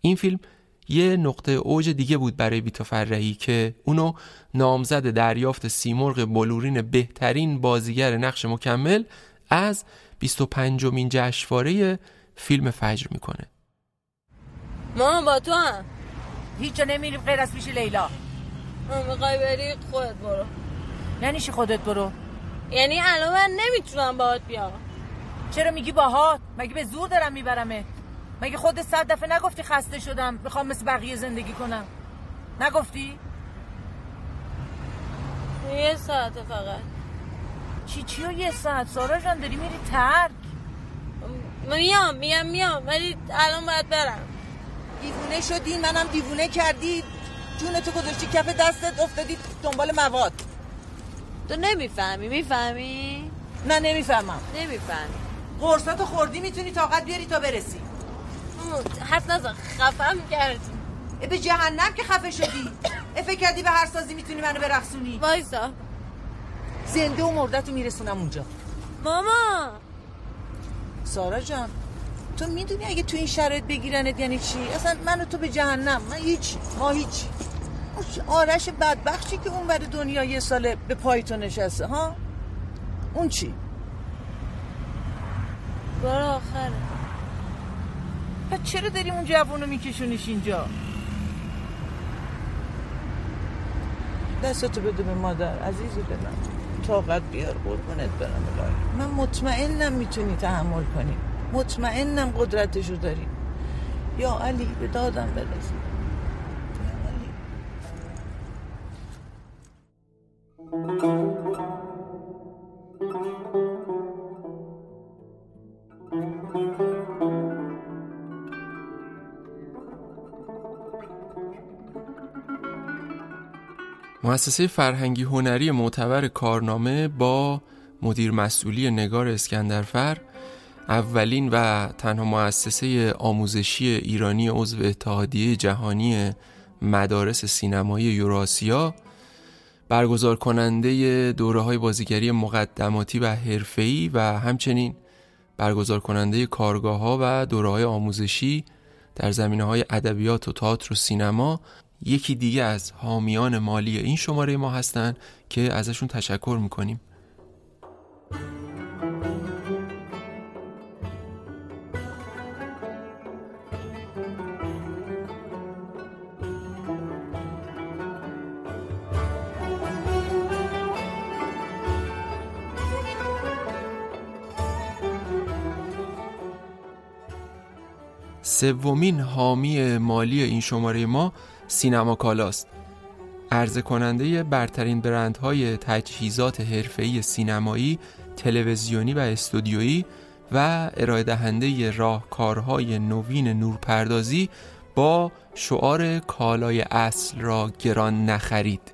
این فیلم یه نقطه اوج دیگه بود برای بیتا فرهی که اونو نامزد دریافت سیمرغ بلورین بهترین بازیگر نقش مکمل از 25 مین جشنواره فیلم فجر می‌کنه. مامان با تو هم. هیچ نمیریم غیر از پیش لیلا. می‌خوای بری خودت برو. یعنی چی خودت برو. یعنی الان من نمی‌تونم باهات بیام. چرا میگی باهات؟ مگه به زور دارم میبرمت؟ مگه خودت صد دفعه نگفتی خسته شدم می‌خوام مثل بقیه زندگی کنم؟ نگفتی؟ یه ساعت فقط. چی چی و یه ساعت؟ سارا جان داری میری ترک؟ میام میام میام ولی الان باید برم. دیوونه شدی منم دیوونه کردی جون تو گذاشتی کف دستت افتادی دنبال مواد. تو نمی‌فهمی می‌فهمی؟ نه نمی‌فهمم. نمی‌فهمی. قرصاتو خوردی می‌تونی طاقت بیاری تا برسی. حرف نزن خفم کردی. به جهنم که خفه شدی. فکر کردی به هر سازی می‌تونی منو برقصونی. وایسا. زنده و مردتو میرسونم اونجا. ماما! سارا جان تو می‌دونی اگه تو این شرایط بگیرنت یعنی چی؟ اصلا منو تو به جهنم من هیچ ما هیچ. آرش بدبختی که اون بر دنیا یه ساله به پای تو نشسته ها؟ اون چی؟ بار آخره پس چرا داری اون جوانو میکشونیش اینجا؟ دستتو بده به مادر عزیز دلم طاقت بیار قربونت برم الهی. من مطمئنم می‌تونی تحمل کنی. مطمئنم قدرتشو داری. یا علی به دادم برسی. مؤسسه فرهنگی هنری معتبر کارنامه با مدیر مسئولی نگار اسکندرفر اولین و تنها مؤسسه آموزشی ایرانی عضو اتحادیه جهانی مدارس سینمایی یوراسیا برگزار کننده دوره های بازیگری مقدماتی و حرفه‌ای و همچنین برگزار کننده کارگاه ها و دوره های آموزشی در زمینه های ادبیات و تئاتر و سینما یکی دیگه از حامیان مالی این شماره ما هستن که ازشون تشکر می‌کنیم. سومین حامی مالی این شماره ما سینما کالاست. عرضه کننده برترین برندهای تجهیزات حرفه‌ای سینمایی، تلویزیونی و استودیویی و ارائه دهنده راهکارهای نوین نورپردازی با شعار کالای اصل را گران نخرید.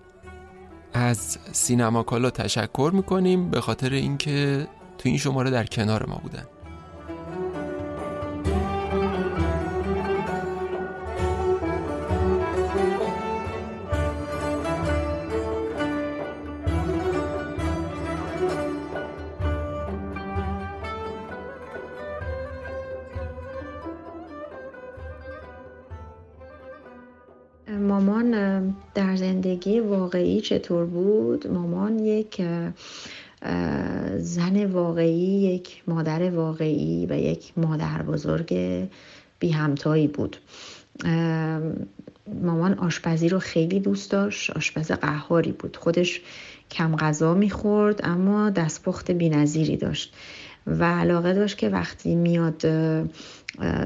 از سینما کالا تشکر می‌کنیم به خاطر اینکه تو این شماره در کنار ما بودن. واقعی چطور بود؟ مامان یک زن واقعی یک مادر واقعی و یک مادر بزرگ بی همتایی بود. مامان آشپزی رو خیلی دوست داشت آشپز قهاری بود. خودش کم غذا می‌خورد اما دستپخت بینظیری داشت. و علاقه داشت که وقتی میاد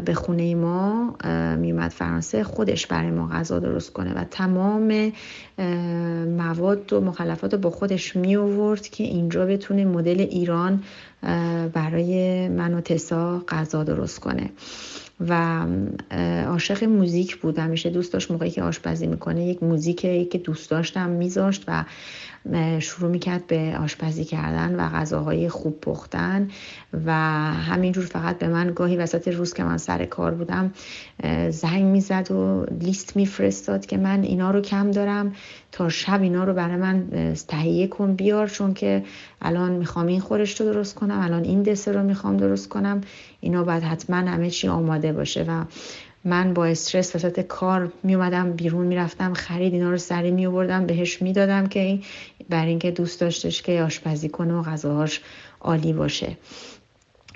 به خونه ما میومد فرانسه خودش برای ما غذا درست کنه و تمام مواد و مخلفات رو با خودش می آورد که اینجا بتونه مدل ایران برای من و تسا غذا درست کنه. و عاشق موزیک بود. همیشه دوست داشت موقعی که آشپزی می‌کنه یک موزیکی که دوست داشتم میذاشت و شروع می‌کرد به آشپزی کردن و غذاهای خوب پختن و همینجور فقط به من گاهی وسط روز که من سر کار بودم زنگ می‌زد و لیست میفرستاد که من اینا رو کم دارم تا شب اینا رو برای من تهیه کن بیار چون که الان می‌خوام این خورش رو درست کنم الان این دسر رو می‌خوام درست کنم. اینا باید حتما همه چی آماده باشه و من با استرس وسط کار می اومدم بیرون می‌رفتم خرید اینا رو سری می آوردم بهش می‌دادم که بر اینکه دوست داشتش که آشپزی کنه و غذاهاش عالی باشه.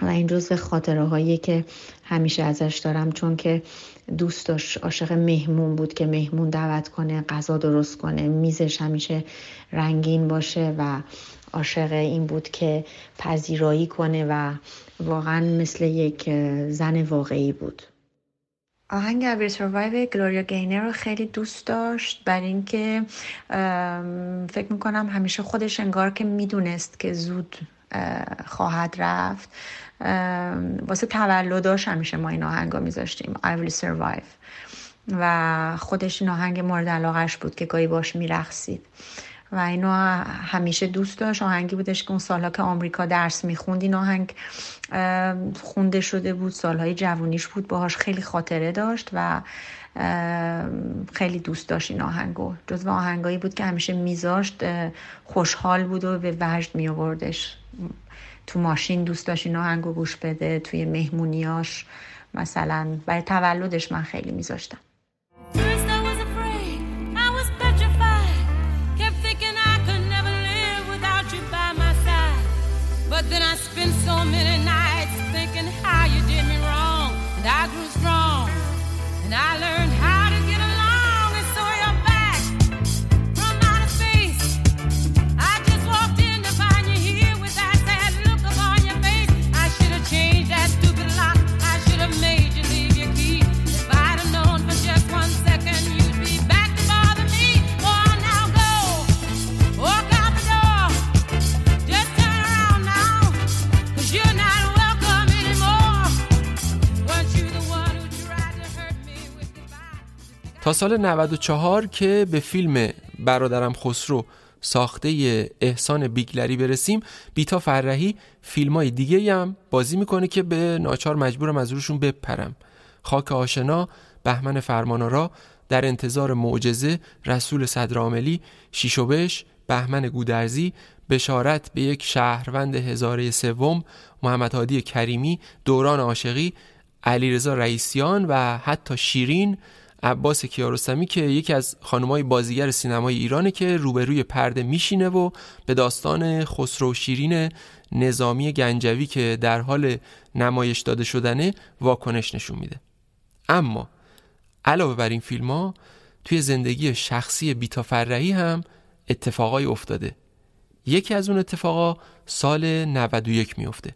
و این جزو خاطره هایی که همیشه ازش دارم چون که دوست داشت عاشق مهمون بود که مهمون دعوت کنه غذا درست کنه میزش همیشه رنگین باشه و عاشق این بود که پذیرایی کنه و واقعا مثل یک زن واقعی بود. آهنگ اویر سروایو گلوریا گینر رو خیلی دوست داشت. بر اینکه فکر می‌کنم همیشه خودش انگار که می‌دونست که زود خواهد رفت. واسه تولداش همیشه ما این آهنگ میذاشتیم I will survive. و خودش این آهنگ مورد علاقش بود که گاهی باش میرخصید و اینو همیشه دوست داشت. آهنگی بودش که اون سالها که آمریکا درس می‌خوند این آهنگ خونده شده بود سالهای جوانیش بود باهاش خیلی خاطره داشت و خیلی دوست داشت این آهنگو. جزو آهنگایی بود که همیشه میذاشت خوشحال بود و به وجد می تو ماشین دوست داشت این آهنگو گوش بده توی مهمونیاش مثلا. برای تولدش من خیلی میذاشتم. تا سال 94 که به فیلم برادرم خسرو ساخته احسان بیگلری برسیم بیتا فرهی فیلم های دیگه هم بازی می‌کنه که به ناچار مجبورم از روشون بپرم. خاک آشنا بهمن فرمانارا در انتظار معجزه رسول صدرعاملی شیشوبش بهمن گودرزی بشارت به یک شهروند هزاره سوم محمد هادی کریمی دوران عاشقی علیرضا رئیسیان و حتی شیرین عباس کیارستمی که یکی از خانمای بازیگر سینمای ایرانه که روبروی پرده میشینه و به داستان خسرو شیرین نظامی گنجوی که در حال نمایش داده شدنه واکنش نشون میده. اما علاوه بر این فیلم ها توی زندگی شخصی بیتا فرهی هم اتفاقای افتاده. یکی از اون اتفاقا سال 91 میفته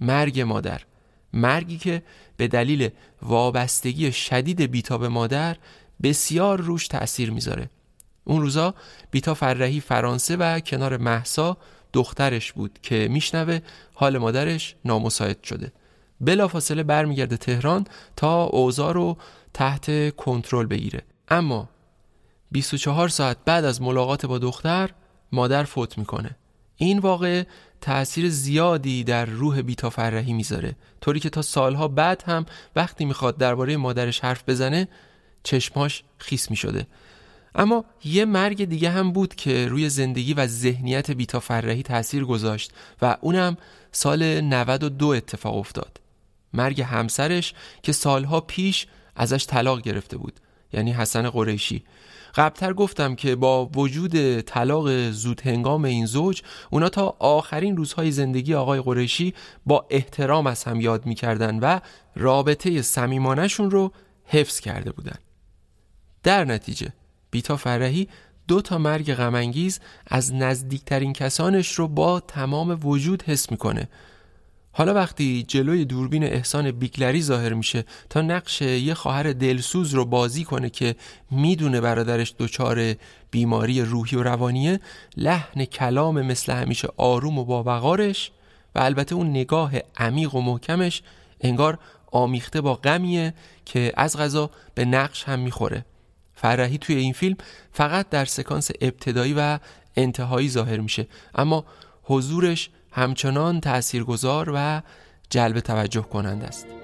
مرگ مادر. مرگی که به دلیل وابستگی شدید بیتا به مادر بسیار روش تأثیر می‌ذاره. اون روزا بیتا فرهی فرانسه و کنار محسا دخترش بود که میشنوه حال مادرش نامساعد شده. بلافاصله برمیگرده تهران تا اوضاع رو تحت کنترل بگیره. اما 24 ساعت بعد از ملاقات با دختر مادر فوت می‌کنه. این واقع تأثیر زیادی در روح بیتا فرهی می‌ذاره. طوری که تا سالها بعد هم وقتی می‌خواد درباره مادرش حرف بزنه چشماش خیس می‌شده. اما یه مرگ دیگه هم بود که روی زندگی و ذهنیت بیتا فرهی تأثیر گذاشت و اونم سال 92 اتفاق افتاد. مرگ همسرش که سالها پیش ازش طلاق گرفته بود. یعنی حسن قریشی. قبلتر گفتم که با وجود طلاق زود هنگام این زوج اونا تا آخرین روزهای زندگی آقای قریشی با احترام از هم یاد می‌کردن و رابطه صمیمانهشون رو حفظ کرده بودن. در نتیجه بیتا فرهی دو تا مرگ غمانگیز از نزدیکترین کسانش رو با تمام وجود حس می‌کنه. حالا وقتی جلوی دوربین احسان بیگلری ظاهر میشه تا نقش یه خواهر دلسوز رو بازی کنه که می‌دونه برادرش دچار بیماری روحی و روانیه لحن کلام مثل همیشه آروم و باوقارش و البته اون نگاه عمیق و محکمش انگار آمیخته با غمیه که از غذا به نقش هم می‌خوره. فرحی توی این فیلم فقط در سکانس ابتدایی و انتهایی ظاهر میشه. اما حضورش همچنان تاثیرگذار و جلب توجه کننده است.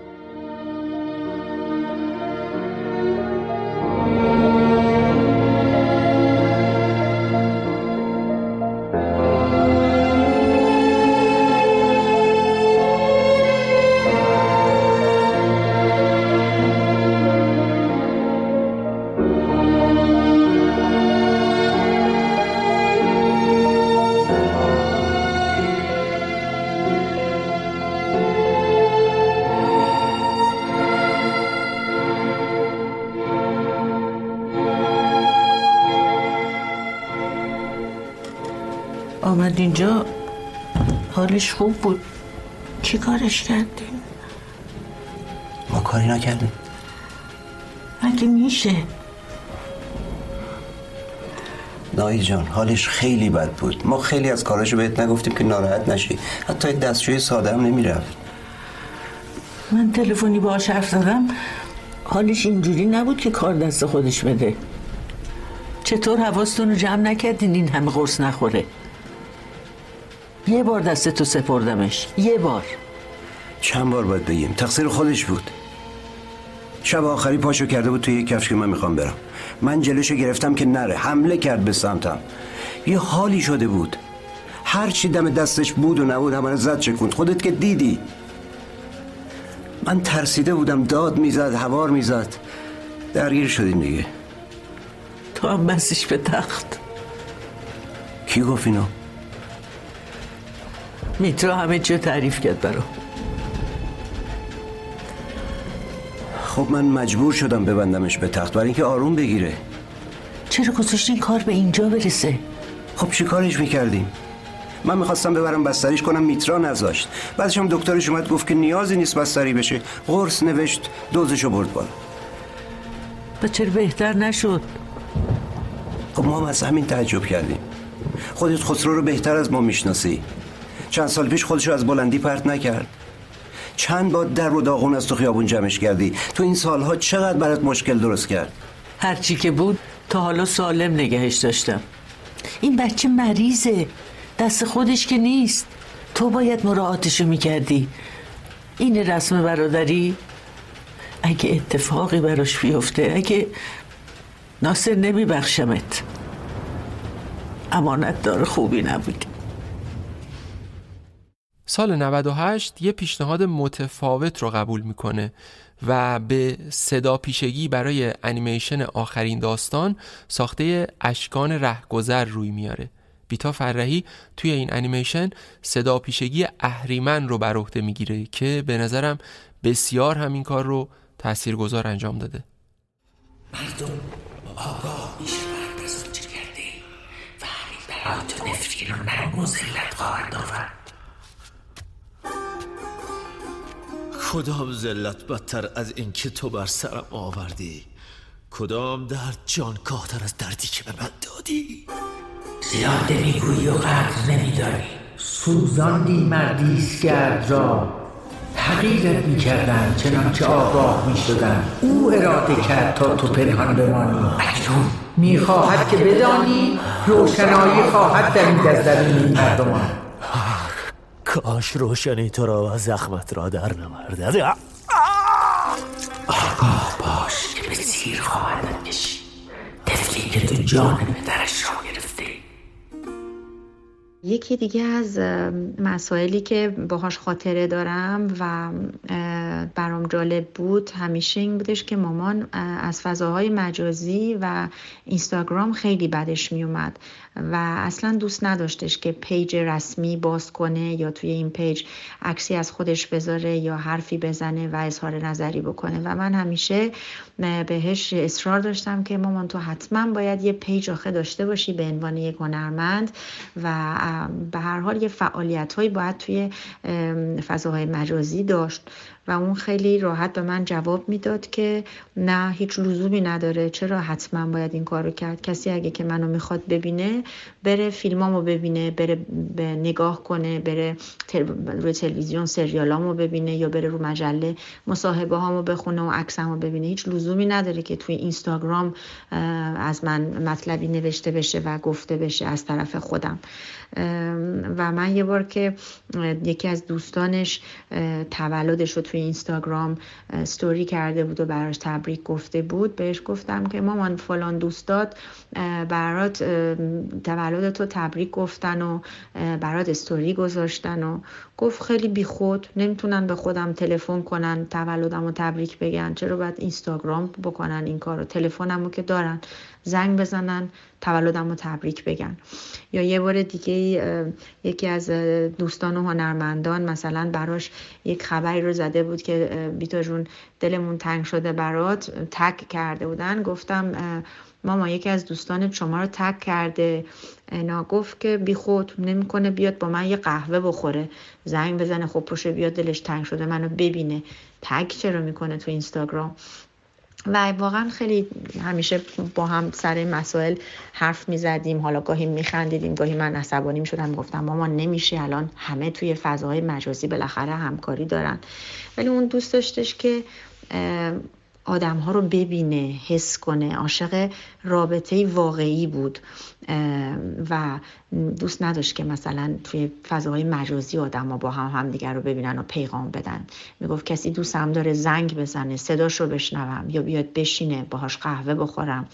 حالش خوب بود. چی کارش کردیم؟ ما کاری نکردیم. اگه میشه؟ نایی جان حالش خیلی بد بود. ما خیلی از کاراشو بهت نگفتیم که ناراحت نشی. حتی دستشوی ساده هم نمی‌رفت. من تلفنی باهاش حرف زدم. حالش اینجوری نبود که کار دست خودش بده. چطور حواستون رو جمع نکردین این همه قرص نخوره؟ یه بار دست تو سپردمش. یه بار. چند بار باید بگیم؟ تقصیر خودش بود. شب آخری پاشو کرده بود توی یک کفش که من می‌خوام برم. من جلوشو گرفتم که نره. حمله کرد به سمتم. یه حالی شده بود. هر چی دم دستش بود و نبود همه زد چکوند. خودت که دیدی. من ترسیده بودم. داد می‌زد هوار می‌زد. درگیر شدیم دیگه. تو هم بسیش به تخت. کی گفت اینو؟ میترا همه چی تعریف کرد برا خب من مجبور شدم ببندمش به تخت. برای اینکه آروم بگیره. چرا گذاشتی این کار به اینجا برسه؟ خب چی کارش می‌کردیم؟ من می‌خواستم ببرم بستریش کنم میترا نذاشت. بعدش هم دکترش اومد گفت که نیازی نیست بستری بشه. قرص نوشت دوزشو برد بالا. و چرا بهتر نشد؟ خب ما هم از همین تعجب کردیم. خودت خسرو رو بهتر از ما می‌شناسی. چند سال پیش خودشو از بلندی پرت نکرد. چند بار در و داغون از تو خیابون جمعش کردی. تو این سالها چقدر برات مشکل درست کرد؟ هرچی که بود تا حالا سالم نگهش داشتم. این بچه مریضه. دست خودش که نیست. تو باید مراعاتشو می‌کردی. این رسم برادری اگه اتفاقی براش بیفته اگه ناصر نمیبخشمت. امانت دار خوبی نبودی سال 98 یه پیشنهاد متفاوت رو قبول می‌کنه و به صدا پیشگی برای انیمیشن آخرین داستان ساخته اشکان رهگذر روی میاره. بیتا فرهی توی این انیمیشن صدا پیشگی اهریمن رو بر عهده می‌گیره که به نظرم بسیار همین کار رو تاثیرگذار انجام داده. مردم آگاه میشه کرده و همین برای نفرین و نرم و زلت خواهد آورد. کدام ذلت بدتر از اینکه تو بر سرم آوردی. کدام درد جانکاهتر از دردی که به من دادی؟ زیاده می‌گویی و قدر نمیداری. سوزاندی مردیس گرد را. تغییرت می‌کردن چنانچه آگاه می‌شدن. او اراده کرد تا تو پنهان بمانی. اکنون می‌خواهد که بدانی روشنایی خواهد دمید از این مردمان. کاش روشنی تو را و زخمت را در نوردد آگاه باش. که به زیر خواهد کشید. طفلی که تو جان پدرش را گرفته یکی دیگه از مسائلی که باهاش خاطره دارم و برام جالب بود همیشه این بودش که مامان از فضاهای مجازی و اینستاگرام خیلی بدش میومد. و اصلا دوست نداشتش که page رسمی باز کنه یا توی این page عکسی از خودش بذاره یا حرفی بزنه و اظهار نظری بکنه. و من همیشه بهش اصرار داشتم که مامان تو حتما باید یه پیج آخه داشته باشی به عنوان یک هنرمند و به هر حال یه فعالیت هایی باید توی فضاهای مجازی داشت. و اون خیلی راحت به من جواب می‌داد که نه هیچ لزومی نداره. چرا حتما باید این کارو کرد؟ کسی اگه که منو می‌خواد ببینه بره فیلمامو ببینه بره نگاه کنه بره روی تلویزیون سریالامو ببینه یا بره رو مجله مصاحبه هامو بخونه و عکسمو ببینه. هیچ لزومی نداره که توی اینستاگرام از من مطلبی نوشته بشه و گفته بشه از طرف خودم. و من یه بار که یکی از دوستانش تولدش رو توی اینستاگرام ستوری کرده بود و براش تبریک گفته بود. بهش گفتم که مامان فلان دوستات برات تولد تو تبریک گفتن و برات استوری گذاشتن و گفت خیلی بیخود نمی‌تونن به خودم تلفن کنن تولدم و تبریک بگن. چرا باید اینستاگرام بکنن این کارو؟ تلفنم رو که دارن. زنگ بزنن تولدم رو تبریک بگن. یا یه بار دیگه یکی از دوستان و هنرمندان مثلا براش یک خبری رو زده بود که بیتا جون دلمون تنگ شده برات تک کرده بودن. گفتم ماما یکی از دوستان شما رو تک کرده. اینا گفت که بی خود نمی‌کنه بیاد با من یه قهوه بخوره. زنگ بزنه خب پشه بیاد دلش تنگ شده منو ببینه. تک چرا می‌کنه تو اینستاگرام؟ و واقعا خیلی همیشه با هم سر مسائل حرف می زدیم حالا گاهی می خندیدیم گاهی من عصبانی می شدم گفتم ماما نمیشه الان همه توی فضاهای مجازی بالاخره همکاری دارن. ولی اون دوست داشتش که آدم ها رو ببینه حس کنه. عاشق رابطه واقعی بود. و دوست نداشت که مثلا توی فضاهای مجازی آدم ها با هم همدیگر رو ببینن و پیغام بدن. می‌گفت کسی دوستم داره زنگ بزنه صداش رو بشنوم یا بیاد بشینه باهاش قهوه بخورم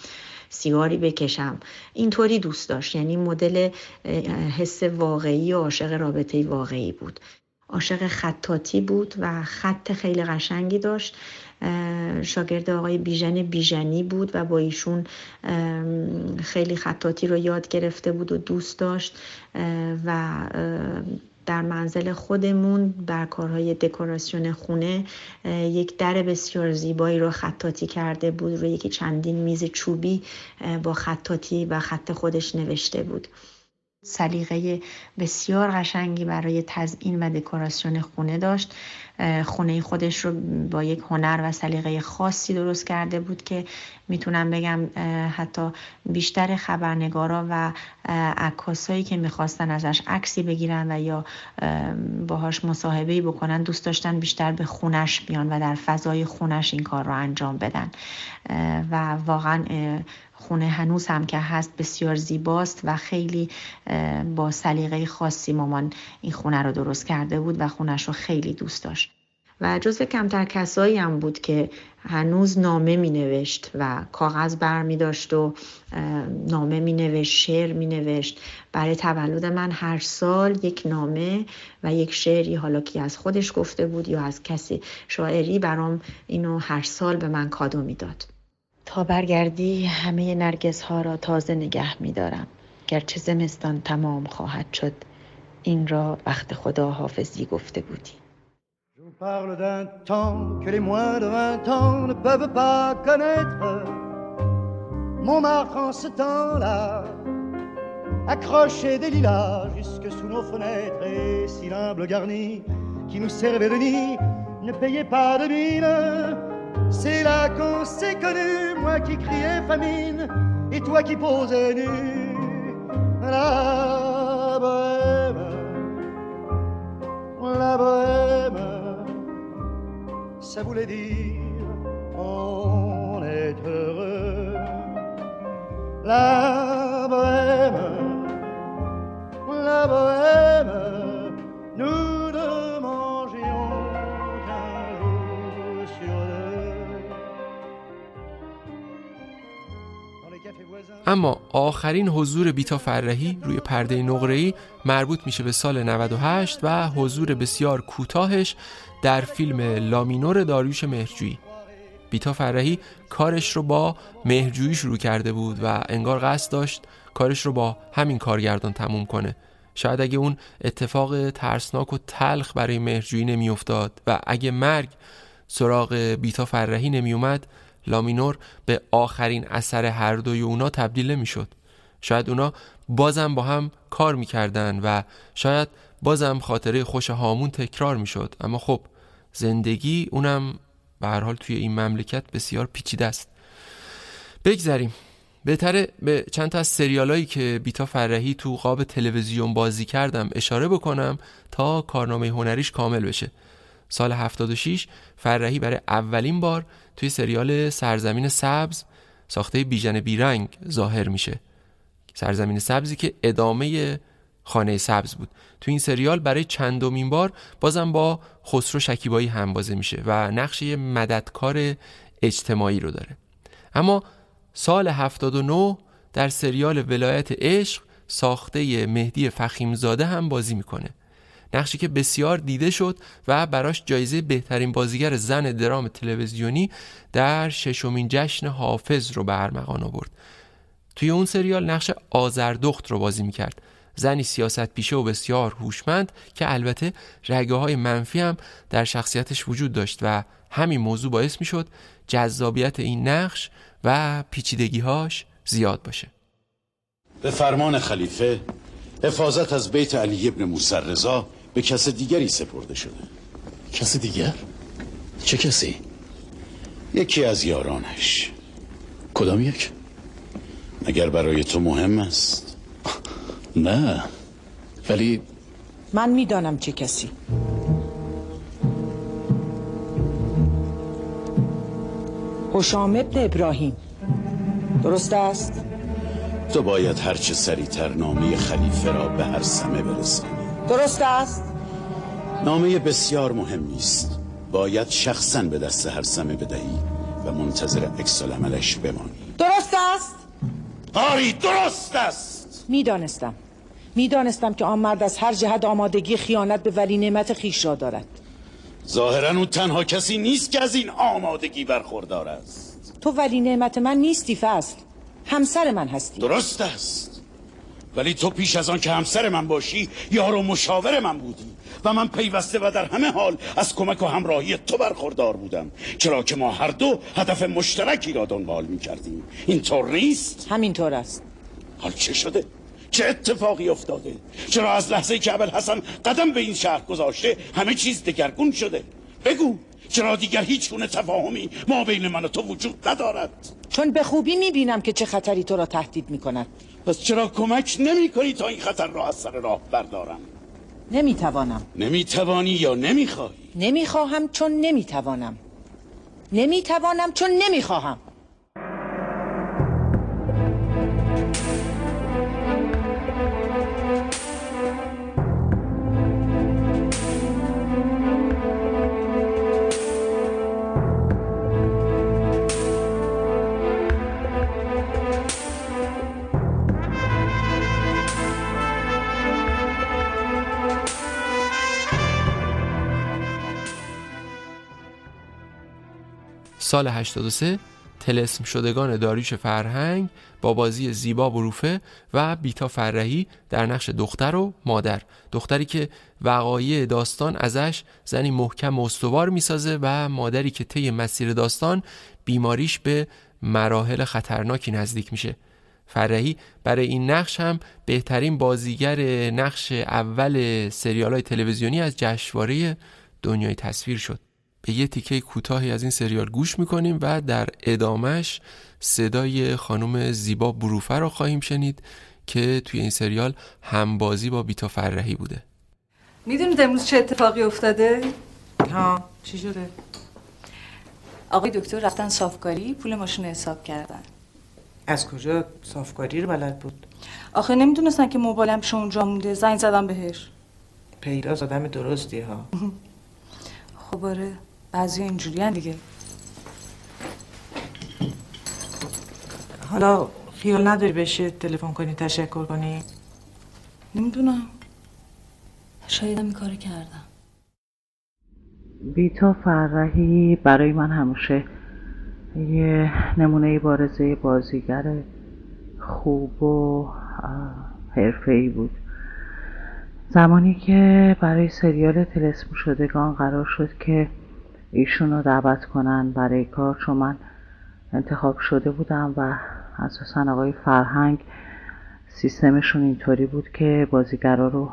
سیگاری بکشم. اینطوری دوست داشت. یعنی مدل حس واقعی و عاشق رابطه واقعی بود. عاشق خطاتی بود و خط خیلی قشنگی داشت. شاگرد آقای بیژن بیژنی بود و با ایشون خیلی خطاتی رو یاد گرفته بود و دوست داشت و در منزل خودمون بر کارهای دکوراسیون خونه یک در بسیار زیبایی رو خطاتی کرده بود روی یکی چندین میز چوبی با خطاتی و خط خودش نوشته بود. سلیقه بسیار قشنگی برای تزئین و دکوراسیون خونه داشت. خونه خودش رو با یک هنر و سلیقه خاصی درست کرده بود که می‌تونم بگم حتی بیشتر خبرنگارا و عکاسایی که می‌خواستن ازش عکسی بگیرن و یا باهاش مصاحبه بکنن دوست داشتن بیشتر به خونش بیان و در فضای خونش این کار رو انجام بدن. و واقعا خونه هنوز هم که هست بسیار زیباست و خیلی با سلیقه خاصی مامان این خونه رو درست کرده بود و خونش رو خیلی دوست داشت و جز کمتر کسایی هم بود که هنوز نامه می نوشت و کاغذ بر می داشت و نامه می نوشت شعر می نوشت برای تولد من هر سال یک نامه و یک شعری حالا که از خودش گفته بود یا از کسی شاعری برام اینو هر سال به من کادو می‌داد. تا برگردی همه نرگس ها را تازه نگه می دارم گرچه زمستان تمام خواهد شد این را وقت خدا حافظی گفته بودی pas de mine. C'est là qu'on s'est connu, moi qui criais famine et toi qui posais nu. La bohème, la bohème, ça voulait dire on est heureux. La bohème, la bohème, nous اما آخرین حضور بیتا فرهی روی پرده نقره‌ای مربوط میشه به سال 98 و حضور بسیار کوتاهش در فیلم لامینور داریوش مهرجویی. بیتا فرهی کارش رو با مهرجویی شروع کرده بود و انگار قصد داشت کارش رو با همین کارگردان تموم کنه. شاید اگه اون اتفاق ترسناک و تلخ برای مهرجویی نمیافتاد و اگه مرگ سراغ بیتا فرهی نمیومد لامینور به آخرین اثر هر دوی اونا تبدیل می‌شد شاید اونا بازم با هم کار می‌کردن و شاید بازم خاطره خوش هامون تکرار می‌شد. اما خب زندگی اونم به هر حال توی این مملکت بسیار پیچیده است. بگذریم. بهتره به چند تا از سریالایی که بیتا فرهی تو قاب تلویزیون بازی کردم اشاره بکنم تا کارنامه هنریش کامل بشه. سال 76 فرهی برای اولین بار توی سریال سرزمین سبز ساخته بیژن بیرنگ ظاهر میشه. سرزمین سبزی که ادامه خانه سبز بود. تو این سریال برای چندمین بار بازم با خسرو شکیبایی هم بازه میشه و نقش مددکار اجتماعی رو داره. اما سال 79 در سریال ولایت عشق ساخته مهدی فخیمزاده هم بازی می‌کنه. نقشی که بسیار دیده شد و براش جایزه بهترین بازیگر زن درام تلویزیونی در ششمین جشن حافظ رو به ارمغان آورد. توی اون سریال نقش آزردخت رو بازی می‌کرد. زنی سیاست پیشه و بسیار هوشمند که البته رگه های منفی هم در شخصیتش وجود داشت و همین موضوع باعث می‌شد جذابیت این نقش و پیچیدگیهاش زیاد باشه. به فرمان خلیفه حفاظت از بیت علی ابن موسی به کس دیگری سپرده شده کس دیگر؟ چه کسی؟ یکی از یارانش کدام یک؟ مگر برای تو مهم است نه ولی من می‌دانم چه کسی حشام ابن ابراهیم درست است؟ تو باید هرچه سریعتر نامه خلیفه را به هر سمه برسانی درست است؟ نامه بسیار مهمی است باید شخصا به دست هر سمه بدهی و منتظر عکس عملش بمانی. درست است؟ آری درست است. می‌دانستم. می‌دانستم که آن مرد از هر جهت آمادگی خیانت به ولی نعمت خیش را دارد. ظاهرا اون تنها کسی نیست که از این آمادگی برخوردار است. تو ولی نعمت من نیستی فصل همسر من هستی. درست است. ولی تو پیش از آن که همسر من باشی یار و مشاور من بودی و من پیوسته و در همه حال از کمک و همراهی تو برخوردار بودم چرا که ما هر دو هدف مشترکی را دنبال می کردیم اینطور نیست؟ همینطور است حال چه شده؟ چه اتفاقی افتاده؟ چرا از لحظه که ابل حسن قدم به این شهر گذاشته همه چیز دگرگون شده؟ بگو چرا دیگر هیچ گونه تفاهمی ما بین من و تو وجود ندارد؟ چون به خوبی می‌بینم که چه خطری تو را تهدید می‌کند. پس چرا کمک نمی کنی تا این خطر را از سر راه بردارم؟ نمی‌توانم. نمی‌توانی یا نمی‌خواهی؟ نمی‌خواهم چون نمی‌توانم. نمی‌توانم چون نمی‌خواهم. سال 83 تلسم شدگان داریوش فرهنگ با بازی زیبا بروفه و بیتا فرهی در نقش دختر و مادر. دختری که وقایع داستان ازش زنی محکم و استوار می‌سازه و مادری که طی مسیر داستان بیماریش به مراحل خطرناکی نزدیک میشه. فرهی برای این نقش هم بهترین بازیگر نقش اول سریال های تلویزیونی از جشنواره دنیای تصویر شد. به یه تیکه کوتاهی از این سریال گوش می‌کنیم و در ادامش صدای خانم زیبا بروفه را خواهیم شنید که توی این سریال همبازی با بیتا فرهی بوده. می‌دونید امروز چه اتفاقی افتاده؟ ها چی شده؟ آقای دکتر رفتن صافکاری پول ماشین حساب کردن. از کجا؟ صافکاری رو بلد بود؟ آخه نمی‌دونستن که موبایلم اونجا مونده. زنگ زدم بهش. پیراز آدم درستی ها. *laughs* خب آره. بعضی اینجوری دیگه. حالا خیال نداری بشه تلفن کنی تشکر کنی؟ نمی‌دونم. شاید این کار کردم. بیتا فرهی برای من همیشه یه نمونه بارزه بازیگر خوب و حرفه‌ای بود. زمانی که برای سریال تلسم شدگان قرار شد که ایشون رو دعوت کنن برای کار چون من انتخاب شده بودم و اساسا آقای فرهنگ سیستمشون اینطوری بود که بازیگرا رو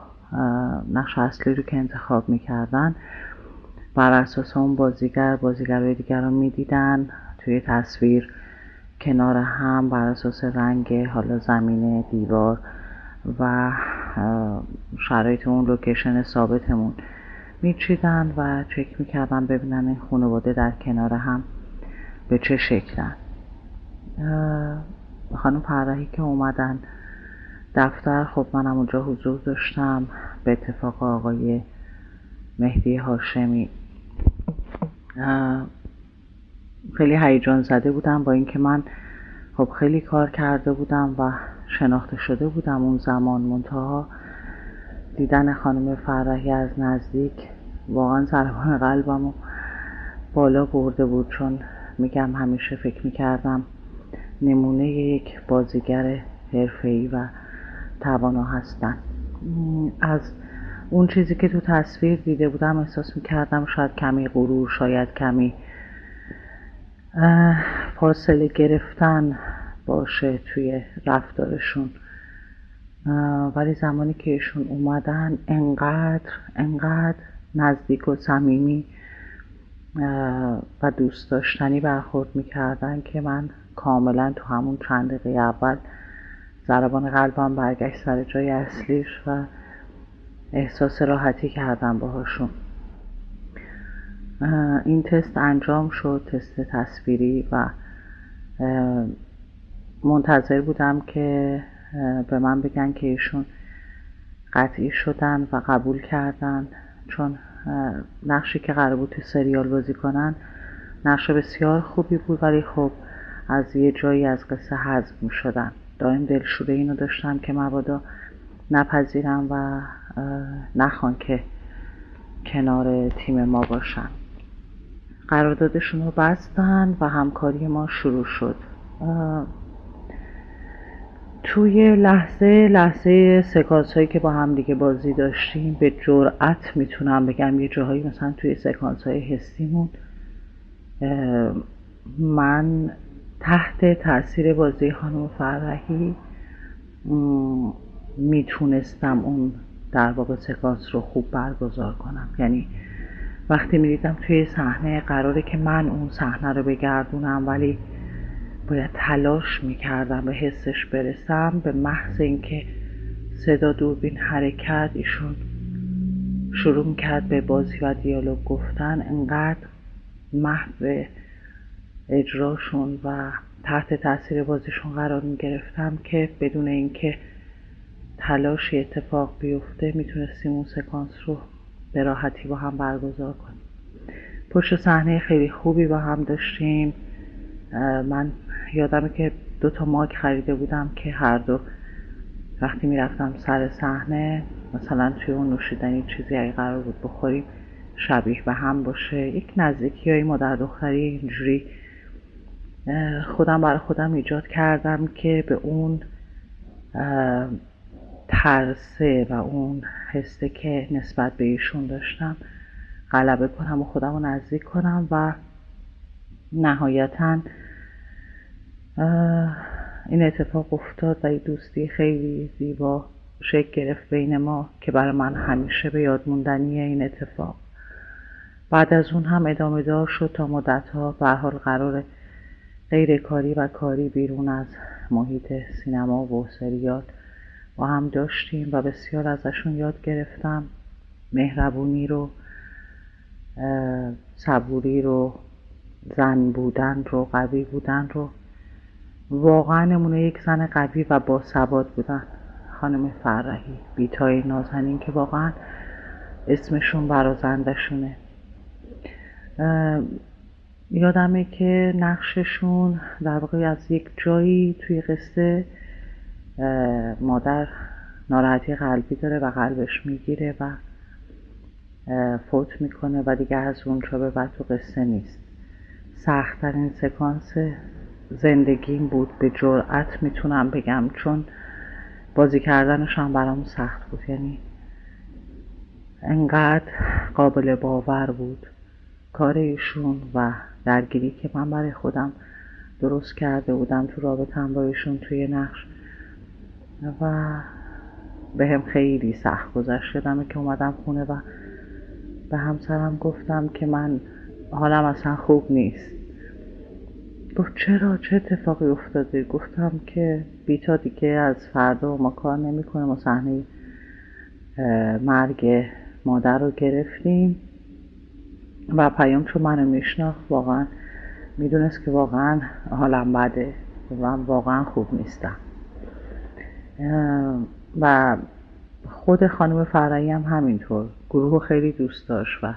نقش اصلی رو که انتخاب می‌کردن بر اساس اون بازیگر بازیگرهای دیگر رو می‌دیدن توی تصویر کنار هم بر اساس رنگ حالا زمینه دیوار و شرایط اون لوکیشن ثابتمون. میچیدن و چک می‌کردن ببینن این خانواده در کنار هم به چه شکلن. خانم فرحی که اومدن دفتر خب منم اونجا حضور داشتم به اتفاق آقای مهدی هاشمی. خیلی هیجان زده بودم با اینکه من خب خیلی کار کرده بودم و شناخته شده بودم اون زمان منتها. دیدن خانم فرحی از نزدیک واقعا ضربان قلبم بالا برده بود چون میگم همیشه فکر می‌کردم نمونه یک بازیگر حرفه‌ای و توانا هستن. از اون چیزی که تو تصویر دیده بودم احساس می‌کردم شاید کمی غرور شاید کمی فاصله گرفتن باشه توی رفتارشون. ولی زمانی که ایشون اومدن انقدر انقدر نزدیک و صمیمی و دوست داشتنی برخورد می‌کردن که من کاملا تو همون چند دقیقه اول ضربان قلبم برگشت سر جای اصلیش و احساس راحتی کردم باهاشون. این تست انجام شد تست تصویری و منتظر بودم که به من بگن که ایشون قطعی شدن و قبول کردن. چون نقشی که قرار بود تو سریال بازی کنن نقش بسیار خوبی بود ولی خب از یه جایی از قصه حذف می شدن دائم دلشوره اینو داشتم که مبادا نپذیرم و نخوان که کنار تیم ما باشن. قراردادشون رو بستن و همکاری ما شروع شد. توی لحظه لحظه سکانس هایی که با هم دیگه بازی داشتیم به جرأت می‌تونم بگم یه جاهایی مثلا توی سکانس های حسیمون من تحت تاثیر بازی خانم فرحی می‌تونستم اون در واقع سکانس رو خوب برگزار کنم. یعنی وقتی می‌دیدم توی صحنه قراره که من اون صحنه رو بگردونم ولی باید تلاش می‌کردم به حسش برسم به محض اینکه صدا دوربین حرکت ایشون شروع می‌کرد به بازی و دیالوگ گفتن انقدر محو اجراشون و تحت تاثیر بازیشون قرار می‌گرفتم که بدون اینکه تلاشی اتفاق بیفته می‌تونستیم اون سکانس رو به راحتی با هم برگزار کنیم. پشت صحنه خیلی خوبی با هم داشتیم. من یادمه که دو تا ماک خریده بودم که هر دو وقتی می‌رفتم سر صحنه مثلا توی اون نوشیدنی چیزی اگه قرار بود بخوریم شبیه به هم باشه. یک نزدیکی های مادر دختری اینجوری خودم برای خودم ایجاد کردم که به اون ترسه و اون حسه که نسبت به ایشون داشتم غلبه کنم و خودم رو نزدیک کنم و نهایتا این اتفاق افتاد و دوستی خیلی زیبا شکل گرفت بین ما که برای من همیشه به یاد موندنی این اتفاق. بعد از اون هم ادامه دار شد تا مدت ها به حال قرار غیر کاری و کاری بیرون از محیط سینما و سریال با هم داشتیم و بسیار ازشون یاد گرفتم. مهربونی رو صبوری رو زن بودن رو قوی بودن رو. واقعا نمونه یک زن قوی و با بودن. خانم فرحی بیتای نازنین که واقعا اسمشون برازندشونه یادمه که نقششون در واقع از یک جایی توی قصه مادر ناراحتی قلبی داره و قلبش می‌گیره و فوت می‌کنه و دیگه از اونجا به بعد تو قصه نیست. سختترین سکانس زندگیم بود به جرأت می‌تونم بگم چون بازی کردنش هم برام سخت بود. یعنی انقدر قابل باور بود. کار ایشون و درگیری که من برای خودم درست کرده بودم تو رابطم با ایشون توی نقش و به هم خیلی سخت گذشت. شدم که اومدم خونه و به همسرم گفتم که من حالم اصلا خوب نیست. گفت چرا؟ چه اتفاقی افتاده؟ گفتم که بیتا دیگه از فردا ما کار نمی‌کنه ما صحنه مرگ مادر رو گرفتیم. و پیام چون منو میشناخت واقعا می‌دونست که واقعا حالم بده و واقعا خوب نیستم. و خود خانم فرعی هم همینطور. گروه خیلی دوست داشت و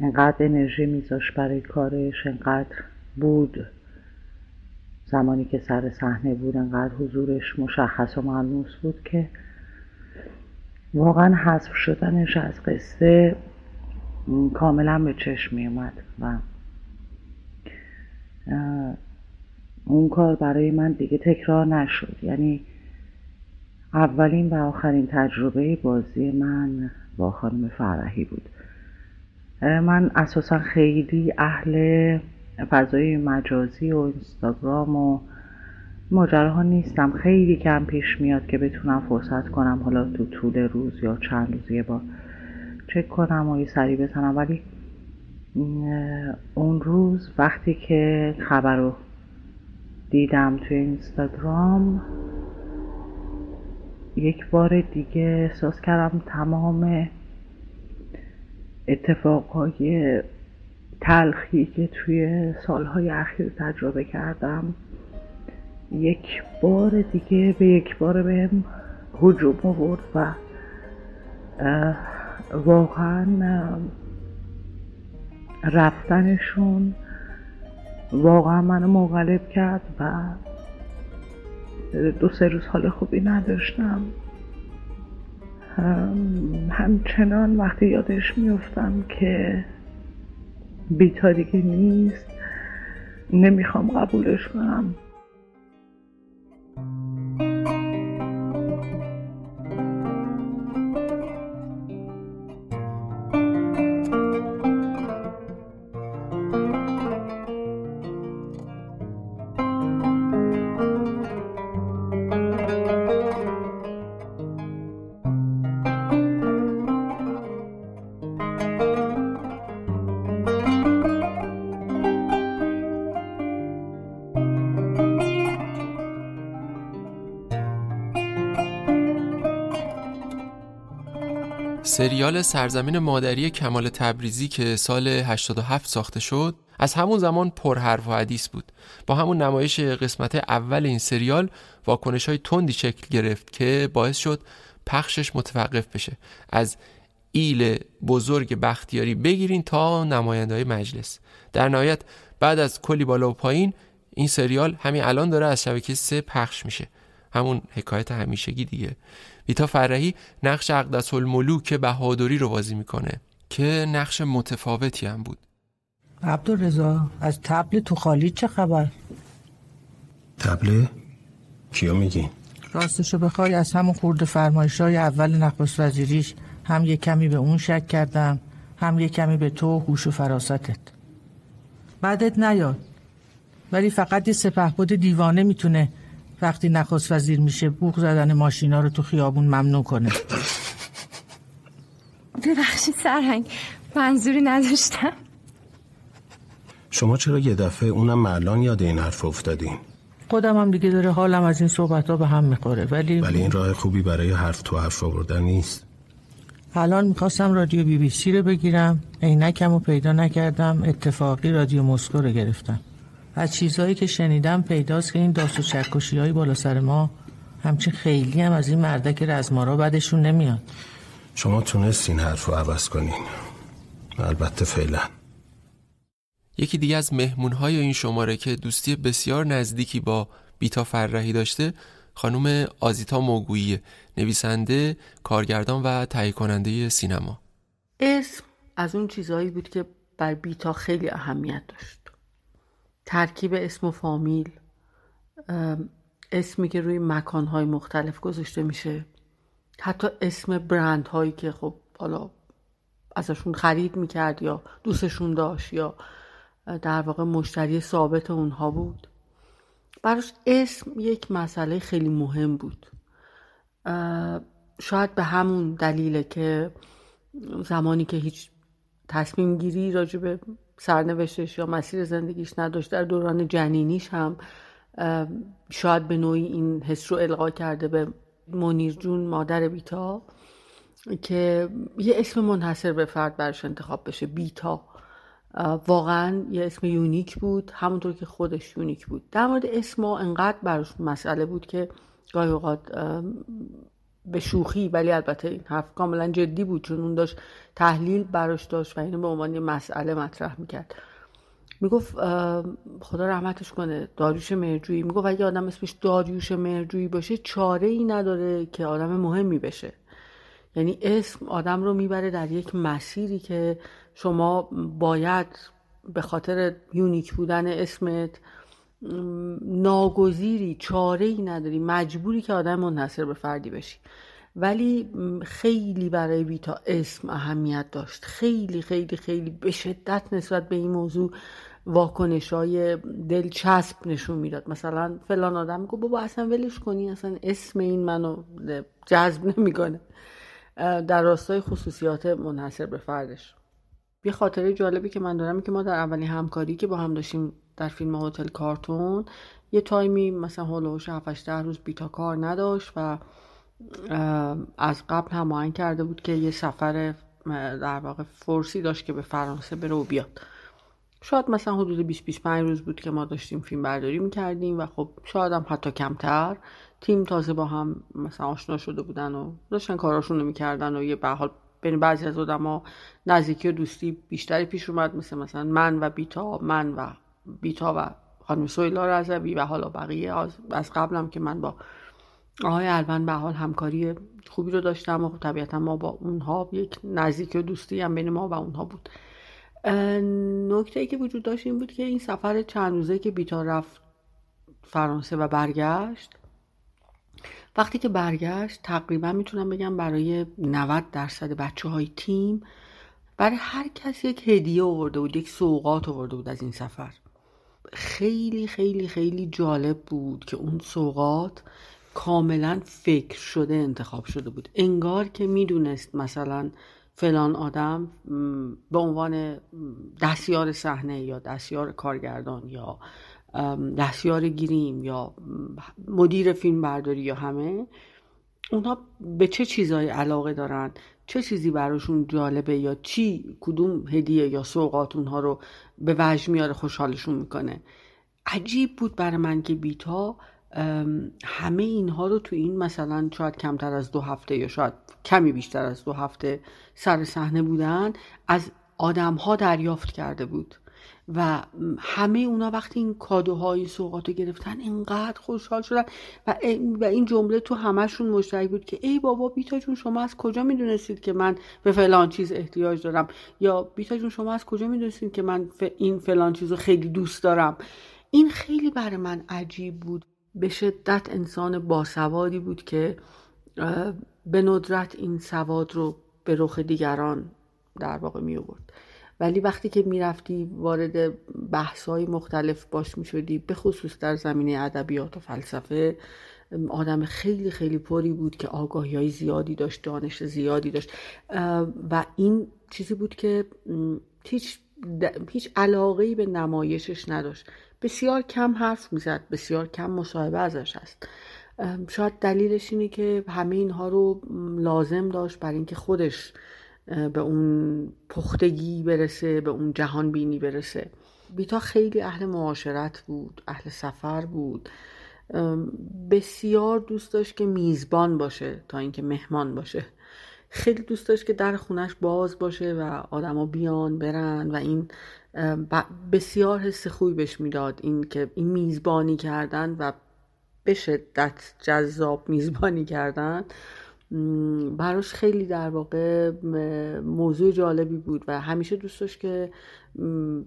انقدر انرژی میذاشت برای کارش انقدر بود. زمانی که سر صحنه بود انقدر حضورش مشخص و ملموس بود که واقعا حذف شدنش از قصه کاملا به چشم می اومد و اون کار برای من دیگه تکرار نشد. یعنی اولین و آخرین تجربه بازی من با خانم فرحی بود. من اساسا خیلی اهل فضای مجازی و اینستاگرام و ماجراها نیستم. خیلی کم پیش میاد که بتونم فرصت کنم حالا تو طول روز یا چند روز یه بار چک کنم و یه سری بزنم. ولی اون روز وقتی که خبر رو دیدم توی اینستاگرام یک بار دیگه احساس کردم تمام اتفاقهای تلخی که توی سالهای اخیر تجربه کردم یک بار دیگه به یک بار بهم هجوم آورد و واقعا رفتنشون واقعا منو مغلب کرد و دو سه روز حال خوبی نداشتم. همچنان وقتی یادش میفتم که بیتا دیگه نیست. نمی‌خوام قبولش کنم. سریال سرزمین مادری کمال تبریزی که سال 87 ساخته شد از همون زمان پرحرف و حدیث بود. با همون نمایش قسمت اول این سریال واکنش های تندی شکل گرفت که باعث شد پخشش متوقف بشه. از ایل بزرگ بختیاری بگیرین تا نماینده مجلس. در نهایت بعد از کلی بالا و پایین این سریال همین الان داره از شبکه سه پخش میشه. همون حکایت همیشگی دیگه. ویتا فرهی نقش اقدس الملوک بهادری رو بازی می‌کنه که نقش متفاوتی هم بود عبدالرزا از تبل تو خالی چه خبر؟ تبل؟ کیا میگی؟ راستشو بخوای از همون خورده فرمایش های اول نخست وزیریش هم یه کمی به اون شک کردم هم یه کمی به تو هوش و فراستت بعدت نیاد ولی فقط یه سپهبد دیوانه می‌تونه وقتی نخست وزیر میشه بوق زدن ماشینا رو تو خیابون ممنوع کنه. ببخشید سرهنگ منظوری نداشتم. شما چرا یه دفعه اونم الان یاد این حرف افتادین؟ خودم هم دیگه داره حالم از این صحبت ها به هم می‌خوره ولی ولی این راه خوبی برای حرف تو حرف آوردن نیست. الان می‌خواستم رادیو بی بی سی رو بگیرم عینکم رو پیدا نکردم اتفاقی رادیو مسکو رو گرفتم. از چیزهایی که شنیدم پیداست که این داست و چکشی های بالا سر ما همچین خیلی هم از این مردک رزمارا بدشون نمیاد. شما تونستین حرف رو عوض کنین. البته فعلا. یکی دیگه از مهمونهای این شماره که دوستی بسیار نزدیکی با بیتا فرهی داشته خانم آزیتا موگویی نویسنده کارگردان و تهیه کننده سینما. اسم از اون چیزهایی بود که بر بیتا خیلی اهمیت داشت. ترکیب اسم و فامیل اسمی که روی مکانهای مختلف گذاشته میشه. حتی اسم برند هایی که خب حالا ازشون خرید می‌کرد یا دوستشون داشت یا در واقع مشتری ثابت اونها بود. براش اسم یک مسئله خیلی مهم بود. شاید به همون دلیله که زمانی که هیچ تصمیم گیری راجع به سرنوشتش یا مسیر زندگیش نداشت. در دوران جنینیش هم شاید به نوعی این حس رو القا کرده به منیر جون مادر بیتا که یه اسم منحصر به فرد برش انتخاب بشه بیتا. واقعا یه اسم unique بود همونطور که خودش unique بود. در مورد اسم انقدر براش مسئله بود که گاهی اوقات به شوخی ولی البته این حرف کاملا جدی بود چون اون داشت تحلیل براش داشت و اینو به عنوان یه مسئله مطرح می‌کرد. می‌گفت خدا رحمتش کنه داریوش مرجویی. می‌گفت اگه آدم اسمش داریوش مرجویی باشه چاره ای نداره که آدم مهمی بشه. یعنی اسم آدم رو می‌بره در یک مسیری که شما باید به خاطر یونیک بودن اسمت ناگزیری چاره ای نداری. مجبوری که آدم منحصر به فردی بشی. ولی خیلی برای بیتا اسم اهمیت داشت. خیلی خیلی خیلی به شدت نسبت به این موضوع واکنش های دلچسب نشون می‌داد. مثلا فلان آدم گفت بابا اصلا ولش کنی اصلا اسم این منو جذب نمی‌کنه. در راستای خصوصیات منحصر به فردش. یه خاطره جالبی که من دارم که ما در اولین همکاری که با هم داشتیم در فیلم هتل کارتون یه تایمی مثلا هولوش 7 ده روز بیتا کار نداشت و از قبل هماهنگ کرده بود که یه سفر در واقع فرسی داشت که به فرانسه بره و بیاد. شاید مثلا حدود 20 25 روز بود که ما داشتیم فیلم برداری می‌کردیم و خب شاید هم حتی کمتر. تیم تازه با هم مثلا آشنا شده بودن و داشتن کاراشون رو می‌کردن و یه به حال بین بعضی از آدما نزدیکی و دوستی بیشتری پیش اومد مثل مثلا من و بیتا من و بیتا و خانم سویلا رزوی و حالا بقیه. از قبلم که من با آقای البن به حال همکاری خوبی رو داشتم و طبیعتا ما با اونها یک نزدیک و دوستی هم بین ما و اونها بود. نکته ای که وجود داشت این بود که این سفر چند روزه که بیتا رفت فرانسه و برگشت وقتی که برگشت تقریبا می‌تونم بگم برای 90 درصد بچه های تیم برای هر کسی یک هدیه آورده بود یک سوقات آورده بود از این سفر. خیلی خیلی خیلی جالب بود که اون سوقات کاملا فکر شده انتخاب شده بود. انگار که می‌دونست مثلا فلان آدم به عنوان دستیار صحنه یا دستیار کارگردان یا دستیار گیریم یا مدیر فیلم برداری یا همه اونها به چه چیزایی علاقه دارن؟ چه چیزی براشون جالبه یا چی کدوم هدیه یا سوقات اونها رو به وجه میاره خوشحالشون می‌کنه؟ عجیب بود برای من که بیتا همه اینها رو تو این مثلا شاید کمتر از دو هفته یا شاید کمی بیشتر از دو هفته سر صحنه بودن از آدم ها دریافت کرده بود. و همه اونا وقتی این کادوهای سوقات رو گرفتن اینقدر خوشحال شدن. و این جمله تو همهشون مشترک بود که ای بابا بیتا جون شما از کجا می‌دونستید که من به فلان چیز احتیاج دارم؟ یا بیتا جون شما از کجا می‌دونستید که من این فلان چیز رو خیلی دوست دارم؟ این خیلی برای من عجیب بود. به شدت انسان باسوادی بود که به ندرت این سواد رو به رخ دیگران در واقع می آورد ولی وقتی که می‌رفتی وارد بحث های مختلف باش می شدی به خصوص در زمینه ادبیات و فلسفه آدم خیلی خیلی پری بود که آگاهی های زیادی داشت دانش زیادی داشت. و این چیزی بود که هیچ هیچ علاقه به نمایشش نداشت. بسیار کم حرف می‌زد بسیار کم مصاحبه ازش هست. شاید دلیلش اینه که همه اینها رو لازم داشت برای اینکه خودش به اون پختگی برسه به اون جهان بینی برسه. بیتا خیلی اهل معاشرت بود اهل سفر بود. بسیار دوست داشت که میزبان باشه تا اینکه مهمان باشه. خیلی دوست داشت که در خونش باز باشه و آدما بیان برن و این بسیار حس خوبی بهش می‌داد. این که این میزبانی کردن و به شدت جذاب میزبانی کردن. براش خیلی در واقع موضوع جالبی بود و همیشه دوست داشت که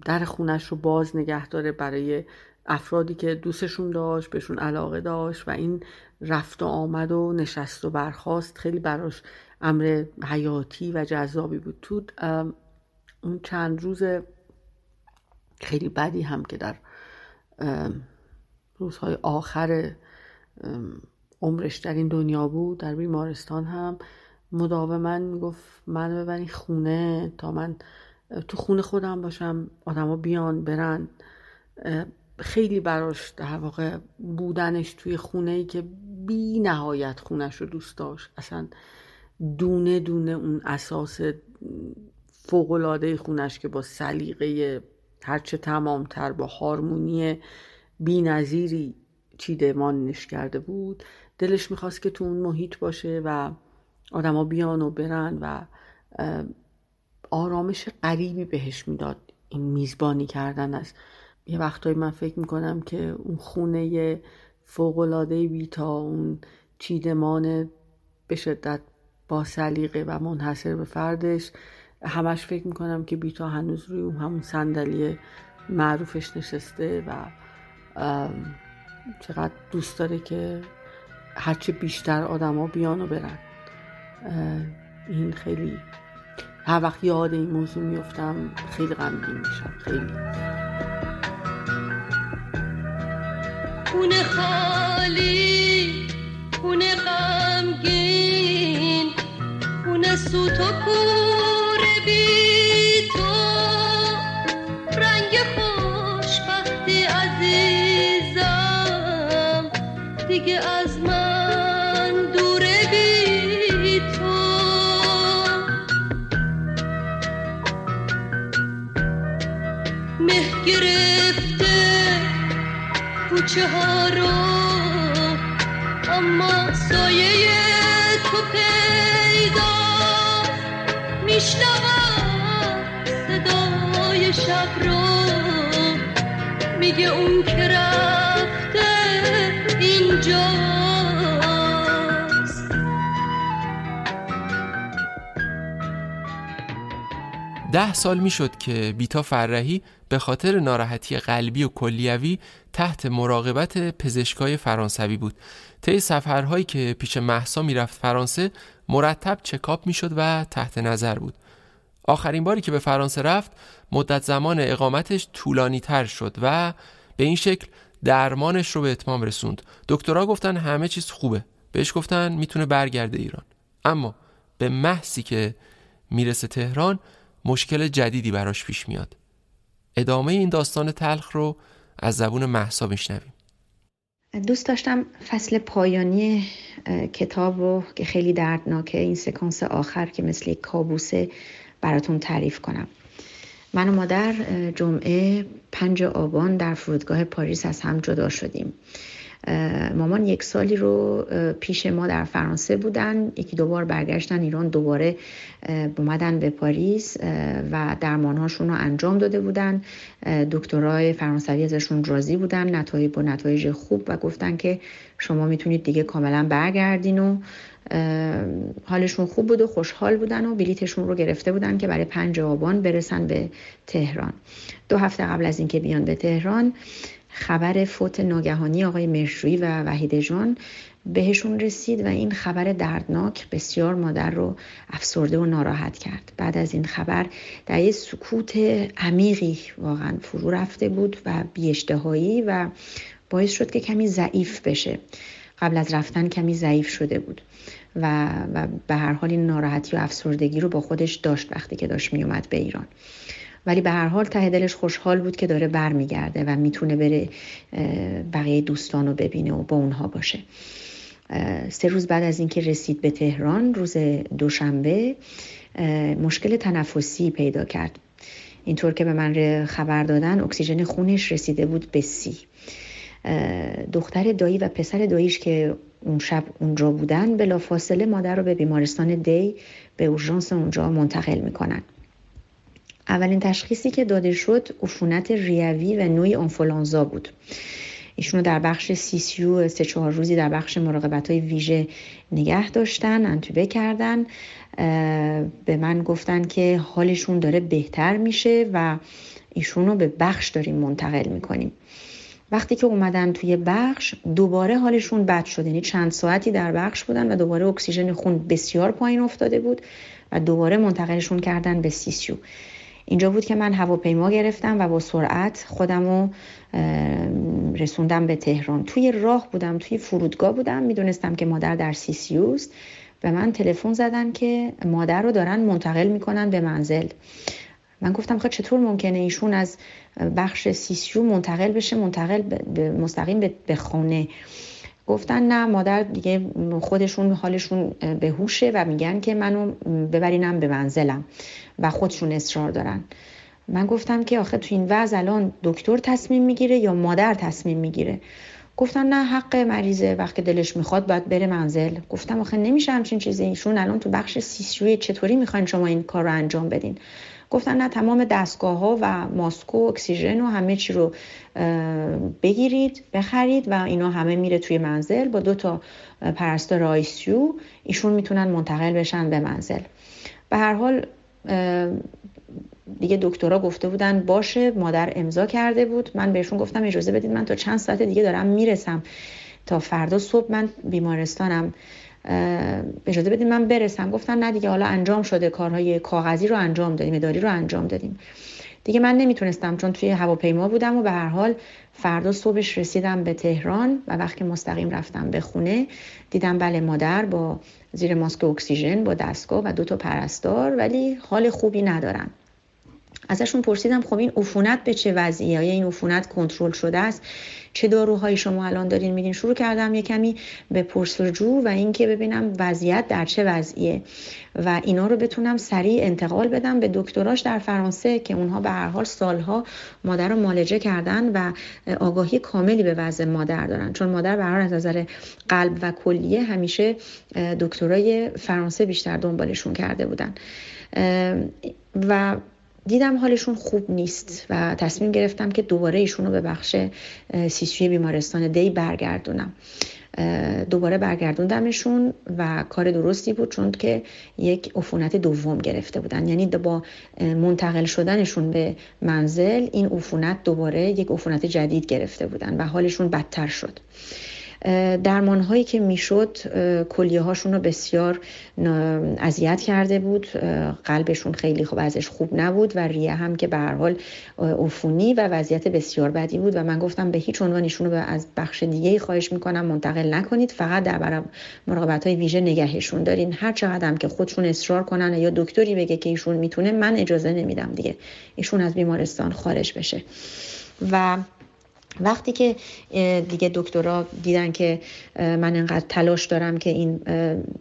در خونش رو باز نگه داره برای افرادی که دوستشون داشت بهشون علاقه داشت و این رفت و آمد و نشست و برخواست خیلی براش امر حیاتی و جذابی بود. تو اون چند روز خیلی بدی هم که در روزهای آخر عمرش در این دنیا بود در بیمارستان هم. مداوما می‌گفت من ببرین خونه تا من تو خونه خودم باشم آدما بیان برن. خیلی براش در واقع بودنش توی خونه ای که بی نهایت خونش رو دوست داشت. اصلا دونه دونه اون اساس فوقلاده خونش که با سلیقه هرچه تمامتر با هارمونی بی نظیری چیدمانش کرده بود. دلش می‌خواست که تو اون محیط باشه و آدما بیان و برن و آرامش غریبی بهش می‌داد این میزبانی کردن از. یه وقتایی من فکر می‌کنم که اون خونه فوقلاده بیتا اون چیدمان به شدت با سلیقه و منحصر به فردش همش فکر می‌کنم که بیتا هنوز روی اون همون صندلی معروفش نشسته و چقدر دوست داره که هرچه بیشتر آدما بیان و برن. این خیلی هر وقت یاد این موضوع میفتم خیلی غمگین میشم. خیلی. خونه خالی خونه غمگین خونه سوت و کور بی تو. رنگ خوشبختی عزیزم دیگه کوچه ها رو اما سایه تو پیدا میشنوم صدای شب رو میگه اون که رفته اینجاست ده سال می‌شد که بیتا فرهی به خاطر ناراحتی قلبی و کلیوی تحت مراقبت پزشکای فرانسوی بود. طی سفرهایی که پیش محسا می‌رفت فرانسه مرتب چکاپ می‌شد و تحت نظر بود. آخرین باری که به فرانسه رفت مدت زمان اقامتش طولانی تر شد و به این شکل درمانش رو به اتمام رسوند. دکترها گفتن همه چیز خوبه. بهش گفتن می‌تونه برگرده ایران. اما به محضی که می‌رسه تهران مشکل جدیدی براش پیش میاد. ادامه این داستان تلخ رو از زبون محسا بشنویم دوست داشتم فصل پایانی کتاب رو که خیلی دردناکه این سکانس آخر که مثل یک کابوسه براتون تعریف کنم. من و مادر جمعه پنج آبان در فرودگاه پاریس از هم جدا شدیم. مامان یک سالی رو پیش ما در فرانسه بودن. یکی دوبار برگشتن ایران دوباره اومدن به پاریس و درمانهاشون رو انجام داده بودن. دکترای فرانسوی ازشون راضی بودن. نتایج با نتایج خوب و گفتن که شما می‌تونید دیگه کاملا برگردین و حالشون خوب بود و خوشحال بودن و بلیتشون رو گرفته بودن که برای پنج آبان برسن به تهران. دو هفته قبل از اینکه بیان به تهران خبر فوت ناگهانی آقای مشروعی و وحید جان بهشون رسید و این خبر دردناک بسیار مادر رو افسرده و ناراحت کرد. بعد از این خبر در یه سکوت عمیقی واقعا فرو رفته بود و بیاشتهایی و باعث شد که کمی ضعیف بشه. قبل از رفتن کمی ضعیف شده بود و, و به هر حال این ناراحتی و افسردگی رو با خودش داشت وقتی که داشت میومد به ایران. ولی به هر حال ته دلش خوشحال بود که داره برمیگرده و می‌تونه بره بقیه دوستان رو ببینه و با اونها باشه. سه روز بعد از اینکه رسید به تهران روز دوشنبه مشکل تنفسی پیدا کرد. اینطور که به من خبر دادن اکسیژن خونش رسیده بود به سی. دختر دایی و پسر داییش که اون شب اونجا بودن بلا فاصله مادر رو به بیمارستان دی به اورژانس اونجا منتقل می‌کنن. اولین تشخیصی که داده شد عفونت ریوی و نوعی آنفولانزا بود. ایشونو در بخش CCU سه چهار روزی در بخش مراقبت های ویژه نگه داشتن intubate کردن به من گفتن که حالشون داره بهتر میشه و ایشونو به بخش داریم منتقل می‌کنیم. وقتی که اومدن توی بخش دوباره حالشون بد شد. یعنی چند ساعتی در بخش بودن و دوباره اکسیژن خون بسیار پایین افتاده بود و دوباره منتقلشون کردن به CCU. اینجا بود که من هواپیما گرفتم و با سرعت خودم رو رسوندم به تهران. توی راه بودم توی فرودگاه بودم. می‌دونستم که مادر در CCU ست به من تلفن زدن که مادر رو دارن منتقل می‌کنن به منزل. من گفتم خب چطور ممکنه ایشون از بخش CCU منتقل بشه منتقل به مستقیم به خانه؟ گفتن نه مادر دیگه خودشون حالشون به هوشه و میگن که منو ببرینم به منزلم و خودشون اصرار دارن. من گفتم که آخه تو این وضع الان دکتر تصمیم می‌گیره یا مادر تصمیم می‌گیره؟ گفتن نه حق مریضه وقتی دلش می‌خواد باید بره منزل. گفتم آخه نمیشه همچین چیزی ایشون الان تو بخش CCU ی چطوری می‌خواین شما این کار رو انجام بدین؟ گفتن نه تمام دستگاه ها و ماسک و اکسیژن و همه چی رو بگیرید بخرید و اینا همه میره توی منزل با دو تا پرستار ICU ایشون می‌تونن منتقل بشن به منزل. به هر حال دیگه دکترها گفته بودن باشه مادر امضا کرده بود. من بهشون گفتم اجازه بدید من تا چند ساعت دیگه دارم می‌رسم. تا فردا صبح من بیمارستانم. اجازه بدید من برسم. گفتن نه دیگه حالا انجام شده. کارهای کاغذی رو انجام دادیم اداری رو انجام دادیم. دیگه من نمی‌تونستم چون توی هواپیما بودم و به هر حال فردا صبحش رسیدم به تهران و وقتی مستقیم رفتم به خونه دیدم بله مادر با زیر ماسک اکسیژن با دستگاه و دو تا پرستار ولی حال خوبی ندارن. ازشون پرسیدم خب این عفونت به چه وضعیه؟ آیا این عفونت کنترل شده است؟ چه داروهایی شما الان دارین میدین شروع کردم یه کمی به پرسجو و اینکه ببینم وضعیت در چه وضعیه. و اینا رو بتونم سریع انتقال بدم به دکتراش در فرانسه که اونها به هر حال سالها مادر رو مالجه کردن و آگاهی کاملی به وضع مادر دارن. چون مادر به هر از نظر قلب و کلیه همیشه دکترای فرانسه بیشتر دنبالشون کرده بودن. و دیدم حالشون خوب نیست و تصمیم گرفتم که دوباره ایشون رو به بخش سیسوی بیمارستان دی برگردونم. دوباره برگردوندمشون و کار درستی بود چون که یک عفونت دوم گرفته بودن. یعنی با منتقل شدنشون به منزل این عفونت دوباره یک عفونت جدید گرفته بودن و حالشون بدتر شد. درمان هایی که می‌شد کلیه هاشون رو بسیار اذیت کرده بود. قلبشون خیلی خوب ازش خوب نبود و ریه هم که به هر حال عفونی و وضعیت بسیار بدی بود و من گفتم به هیچ عنوان ایشون رو از بخش دیگه خواهش می‌کنم منتقل نکنید. فقط در مراقبت های ویژه نگهشون دارین. هر چقدر که خودشون اصرار کنن یا دکتری بگه که ایشون می‌تونه من اجازه نمیدم دیگه. ایشون از بیمارستان خارج بشه. و وقتی که دیگه دکترا دیدن که من انقدر تلاش دارم که این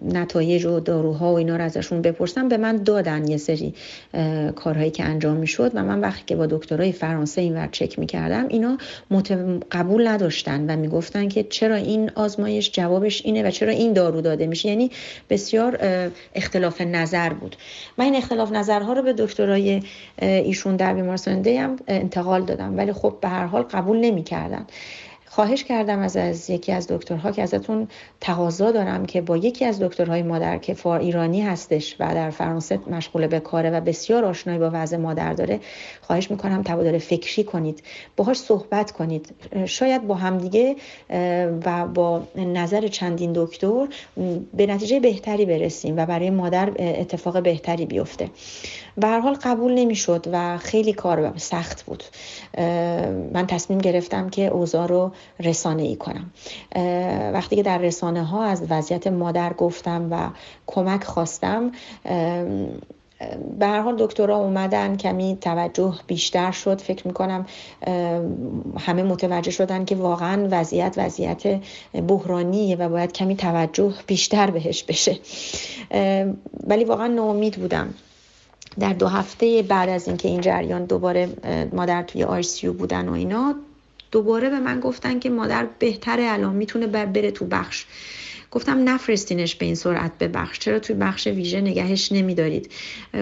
نتایج و داروها و اینا رو ازشون بپرسم به من دادن یه سری کارهایی که انجام می‌شد و من وقتی که با دکترای فرانسه اینور چک می‌کردم اینا قبول نداشتن و می‌گفتن که چرا این آزمایش جوابش اینه و چرا این دارو داده میشه. یعنی بسیار اختلاف نظر بود. من این اختلاف نظرها رو به دکترای ایشون در بیمارستان هم انتقال دادم. ولی خب به هر حال قبول نمی کردن خواهش کردم از, از یکی از دکترها که ازتون تقاضا دارم که با یکی از دکترهای مادر که فار ایرانی هستش و در فرانسه مشغول به کاره و بسیار آشنایی با وضع مادر داره خواهش می‌کنم تبادل فکری کنید. باهاش صحبت کنید. شاید با همدیگه و با نظر چندین دکتر به نتیجه بهتری برسیم و برای مادر اتفاق بهتری بیفته. به هر حال قبول نمی‌شد و خیلی کار سخت بود. من تصمیم گرفتم که اوضاع رو رسانه ای کنم وقتی که در رسانه ها از وضعیت مادر گفتم و کمک خواستم به هر حال دکترها اومدن کمی توجه بیشتر شد. فکر می‌کنم همه متوجه شدن که واقعا وضعیت وضعیت بحرانیه و باید کمی توجه بیشتر بهش بشه. ولی واقعا ناامید بودم. در دو هفته بعد از اینکه این جریان دوباره مادر توی آیسیو بودن و اینا دوباره به من گفتن که مادر بهتره الان می‌تونه بر بره تو بخش. گفتم نفرستینش به این سرعت به بخش. چرا توی بخش ویژه نگهش نمیدارید؟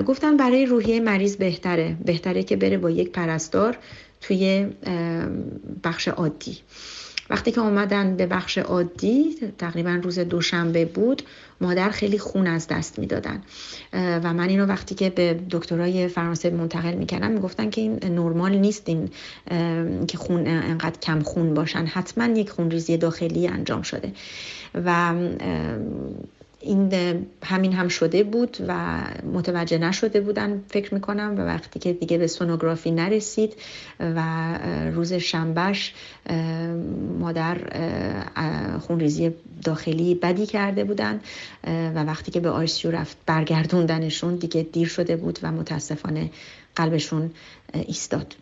گفتن برای روحیه مریض بهتره. بهتره که بره با یک پرستار توی بخش عادی. وقتی که اومدن به بخش عادی تقریبا روز دوشنبه بود مادر خیلی خون از دست می‌دادن. و من اینو وقتی که به دکترای فرانسه منتقل می‌کردم می‌گفتن که این نرمال نیست این که خون انقدر کم خون باشن. حتما یک خونریزی داخلی انجام شده. و این همین هم شده بود و متوجه نشده بودن فکر می‌کنم و وقتی که دیگه به سونوگرافی نرسید و روز شنبهش مادر خونریزی داخلی بدی کرده بودن و وقتی که به آیسیو رفت برگردوندنشون دیگه دیر شده بود و متاسفانه قلبشون ایستاد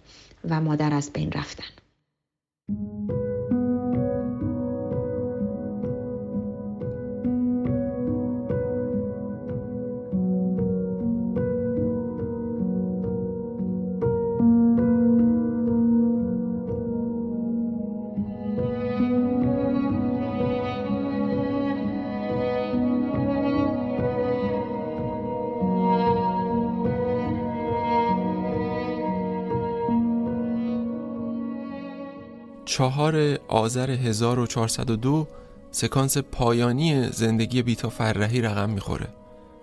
و مادر از بین رفتن. چهار آذر 1402 سکانس پایانی زندگی بیتا فرحی رقم می‌خوره.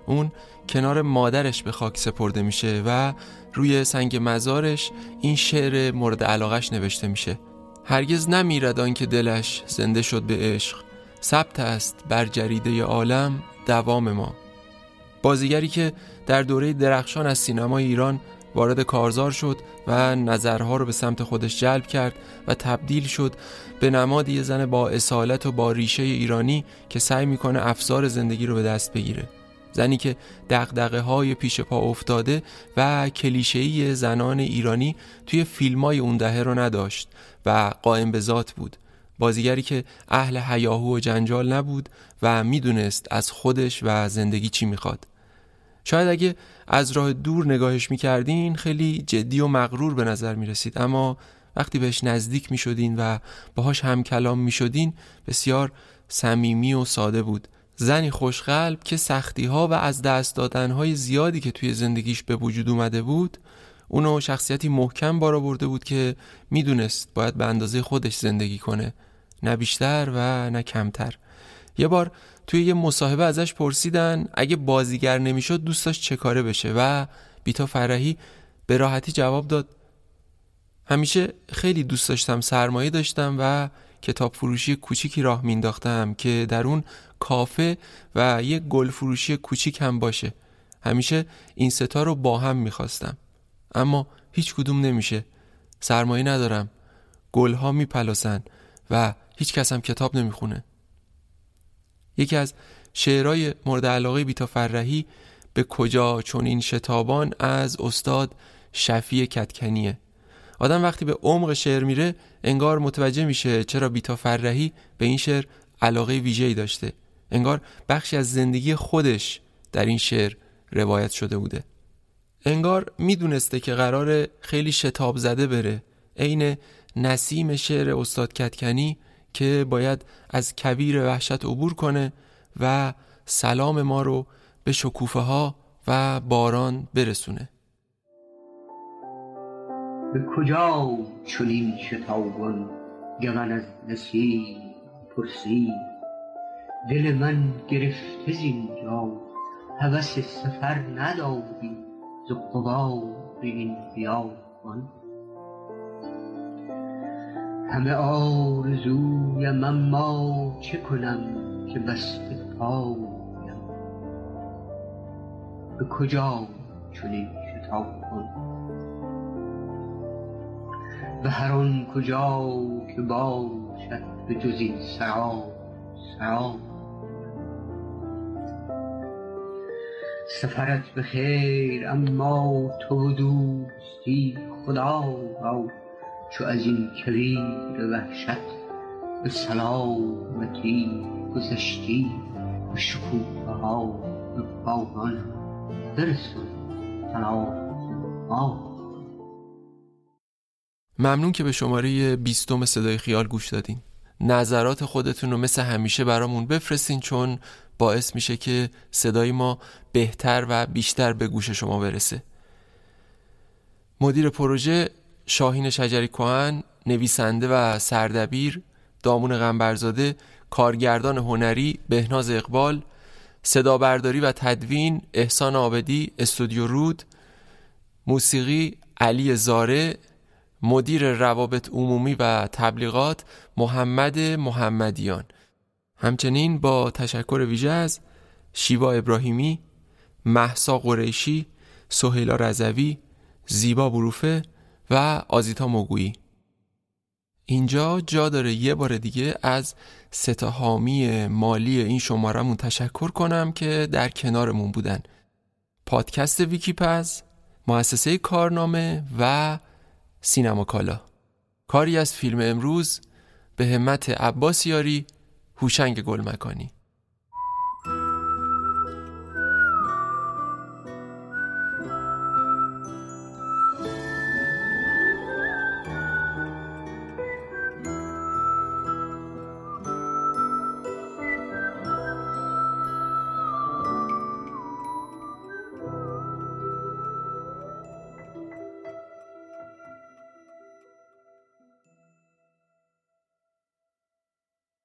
اون کنار مادرش به خاک سپرده میشه و روی سنگ مزارش این شعر مورد علاقش نوشته میشه. هرگز نمیرد آن که دلش زنده شد به عشق. ثبت است بر جریده عالم دوام ما. بازیگری که در دوره درخشان از سینمای ایران وارد کارزار شد و نظرها رو به سمت خودش جلب کرد و تبدیل شد به نماد یه زن با اصالت و با ریشه ایرانی که سعی می‌کنه افزار زندگی رو به دست بگیره. زنی که دقدقه های پیش پا افتاده و کلیشه‌ای زنان ایرانی توی فیلم های اون دهه رو نداشت و قائم به ذات بود. بازیگری که اهل حیاهو و جنجال نبود و می‌دونست از خودش و زندگی چی می‌خواد. شاید اگه از راه دور نگاهش می‌کردین خیلی جدی و مغرور به نظر می‌رسید. اما وقتی بهش نزدیک می‌شدین و باهاش هم کلام می‌شدین بسیار صمیمی و ساده بود. زنی خوشقلب که سختی ها و از دست دادن های زیادی که توی زندگیش به وجود اومده بود اونو شخصیتی محکم بارا برده بود که می‌دونست باید به اندازه خودش زندگی کنه. نه بیشتر و نه کمتر. یه بار توی یه مصاحبه ازش پرسیدن اگه بازیگر نمی‌شد دوست داشت چه کاره بشه؟ و بیتا فرحی به راحتی جواب داد. همیشه خیلی دوست داشتم سرمایه داشتم و کتاب فروشی کوچیکی راه مینداختم که در اون کافه و یه گل فروشی کوچیک هم باشه. همیشه این ستا رو با هم می‌خواستم. اما هیچ کدوم نمیشه. سرمایه ندارم. گلها میپلاسن و هیچ کس هم کتاب نمی‌خونه. یکی از شعرهای مورد علاقه بیتا فرحی به کجا چون این شتابان از استاد شفی کتکنیه. آدم وقتی به عمق شعر میره انگار متوجه میشه چرا بیتا فرحی به این شعر علاقه ویژه‌ای داشته. انگار بخشی از زندگی خودش در این شعر روایت شده بوده. انگار می‌دونسته که قرار خیلی شتاب زده بره. عین نسیم شعر استاد کتکنی که باید از کویر وحشت عبور کنه و سلام ما رو به شکوفه ها و باران برسونه. به کجا چنین شتابان گمن از نسیم پرسی دل من گرفته زینجا هوس سفر نداری ز قبار این بیابان. همه آرزویم اما چه کنم که بسته پایم؟ به کجا چنین شتاب کن به هر آن کجا که باشد به جز این سرا سرا سفرت به خیر اما تو دوستی خدا را چو از این کویر وحشت به سلامتی گذشتی به شکوفه ها به باغان برسون ما. ممنون که به شماره بیستم صدای خیال گوش دادین. نظرات خودتون رو مثل همیشه برامون بفرستین چون باعث میشه که صدای ما بهتر و بیشتر به گوش شما برسه. مدیر پروژه شاهین شجری کوهن نویسنده و سردبیر دامون غنبرزاده کارگردان هنری بهناز اقبال صدا برداری و تدوین احسان آبدی استودیو رود موسیقی علی زاره مدیر روابط عمومی و تبلیغات محمد محمدیان. همچنین با تشکر ویژه از شیوا ابراهیمی محسا قریشی سهیلا رزوی زیبا بروفه و آزیتا مگویی اینجا جا داره یه بار دیگه از ستاهامی مالی این شمارمون تشکر کنم که در کنارمون بودن. پادکست ویکیپز مؤسسه کارنامه و سینما کالا. کاری از فیلم امروز به همت عباس یاری هوشنگ گلمکانی.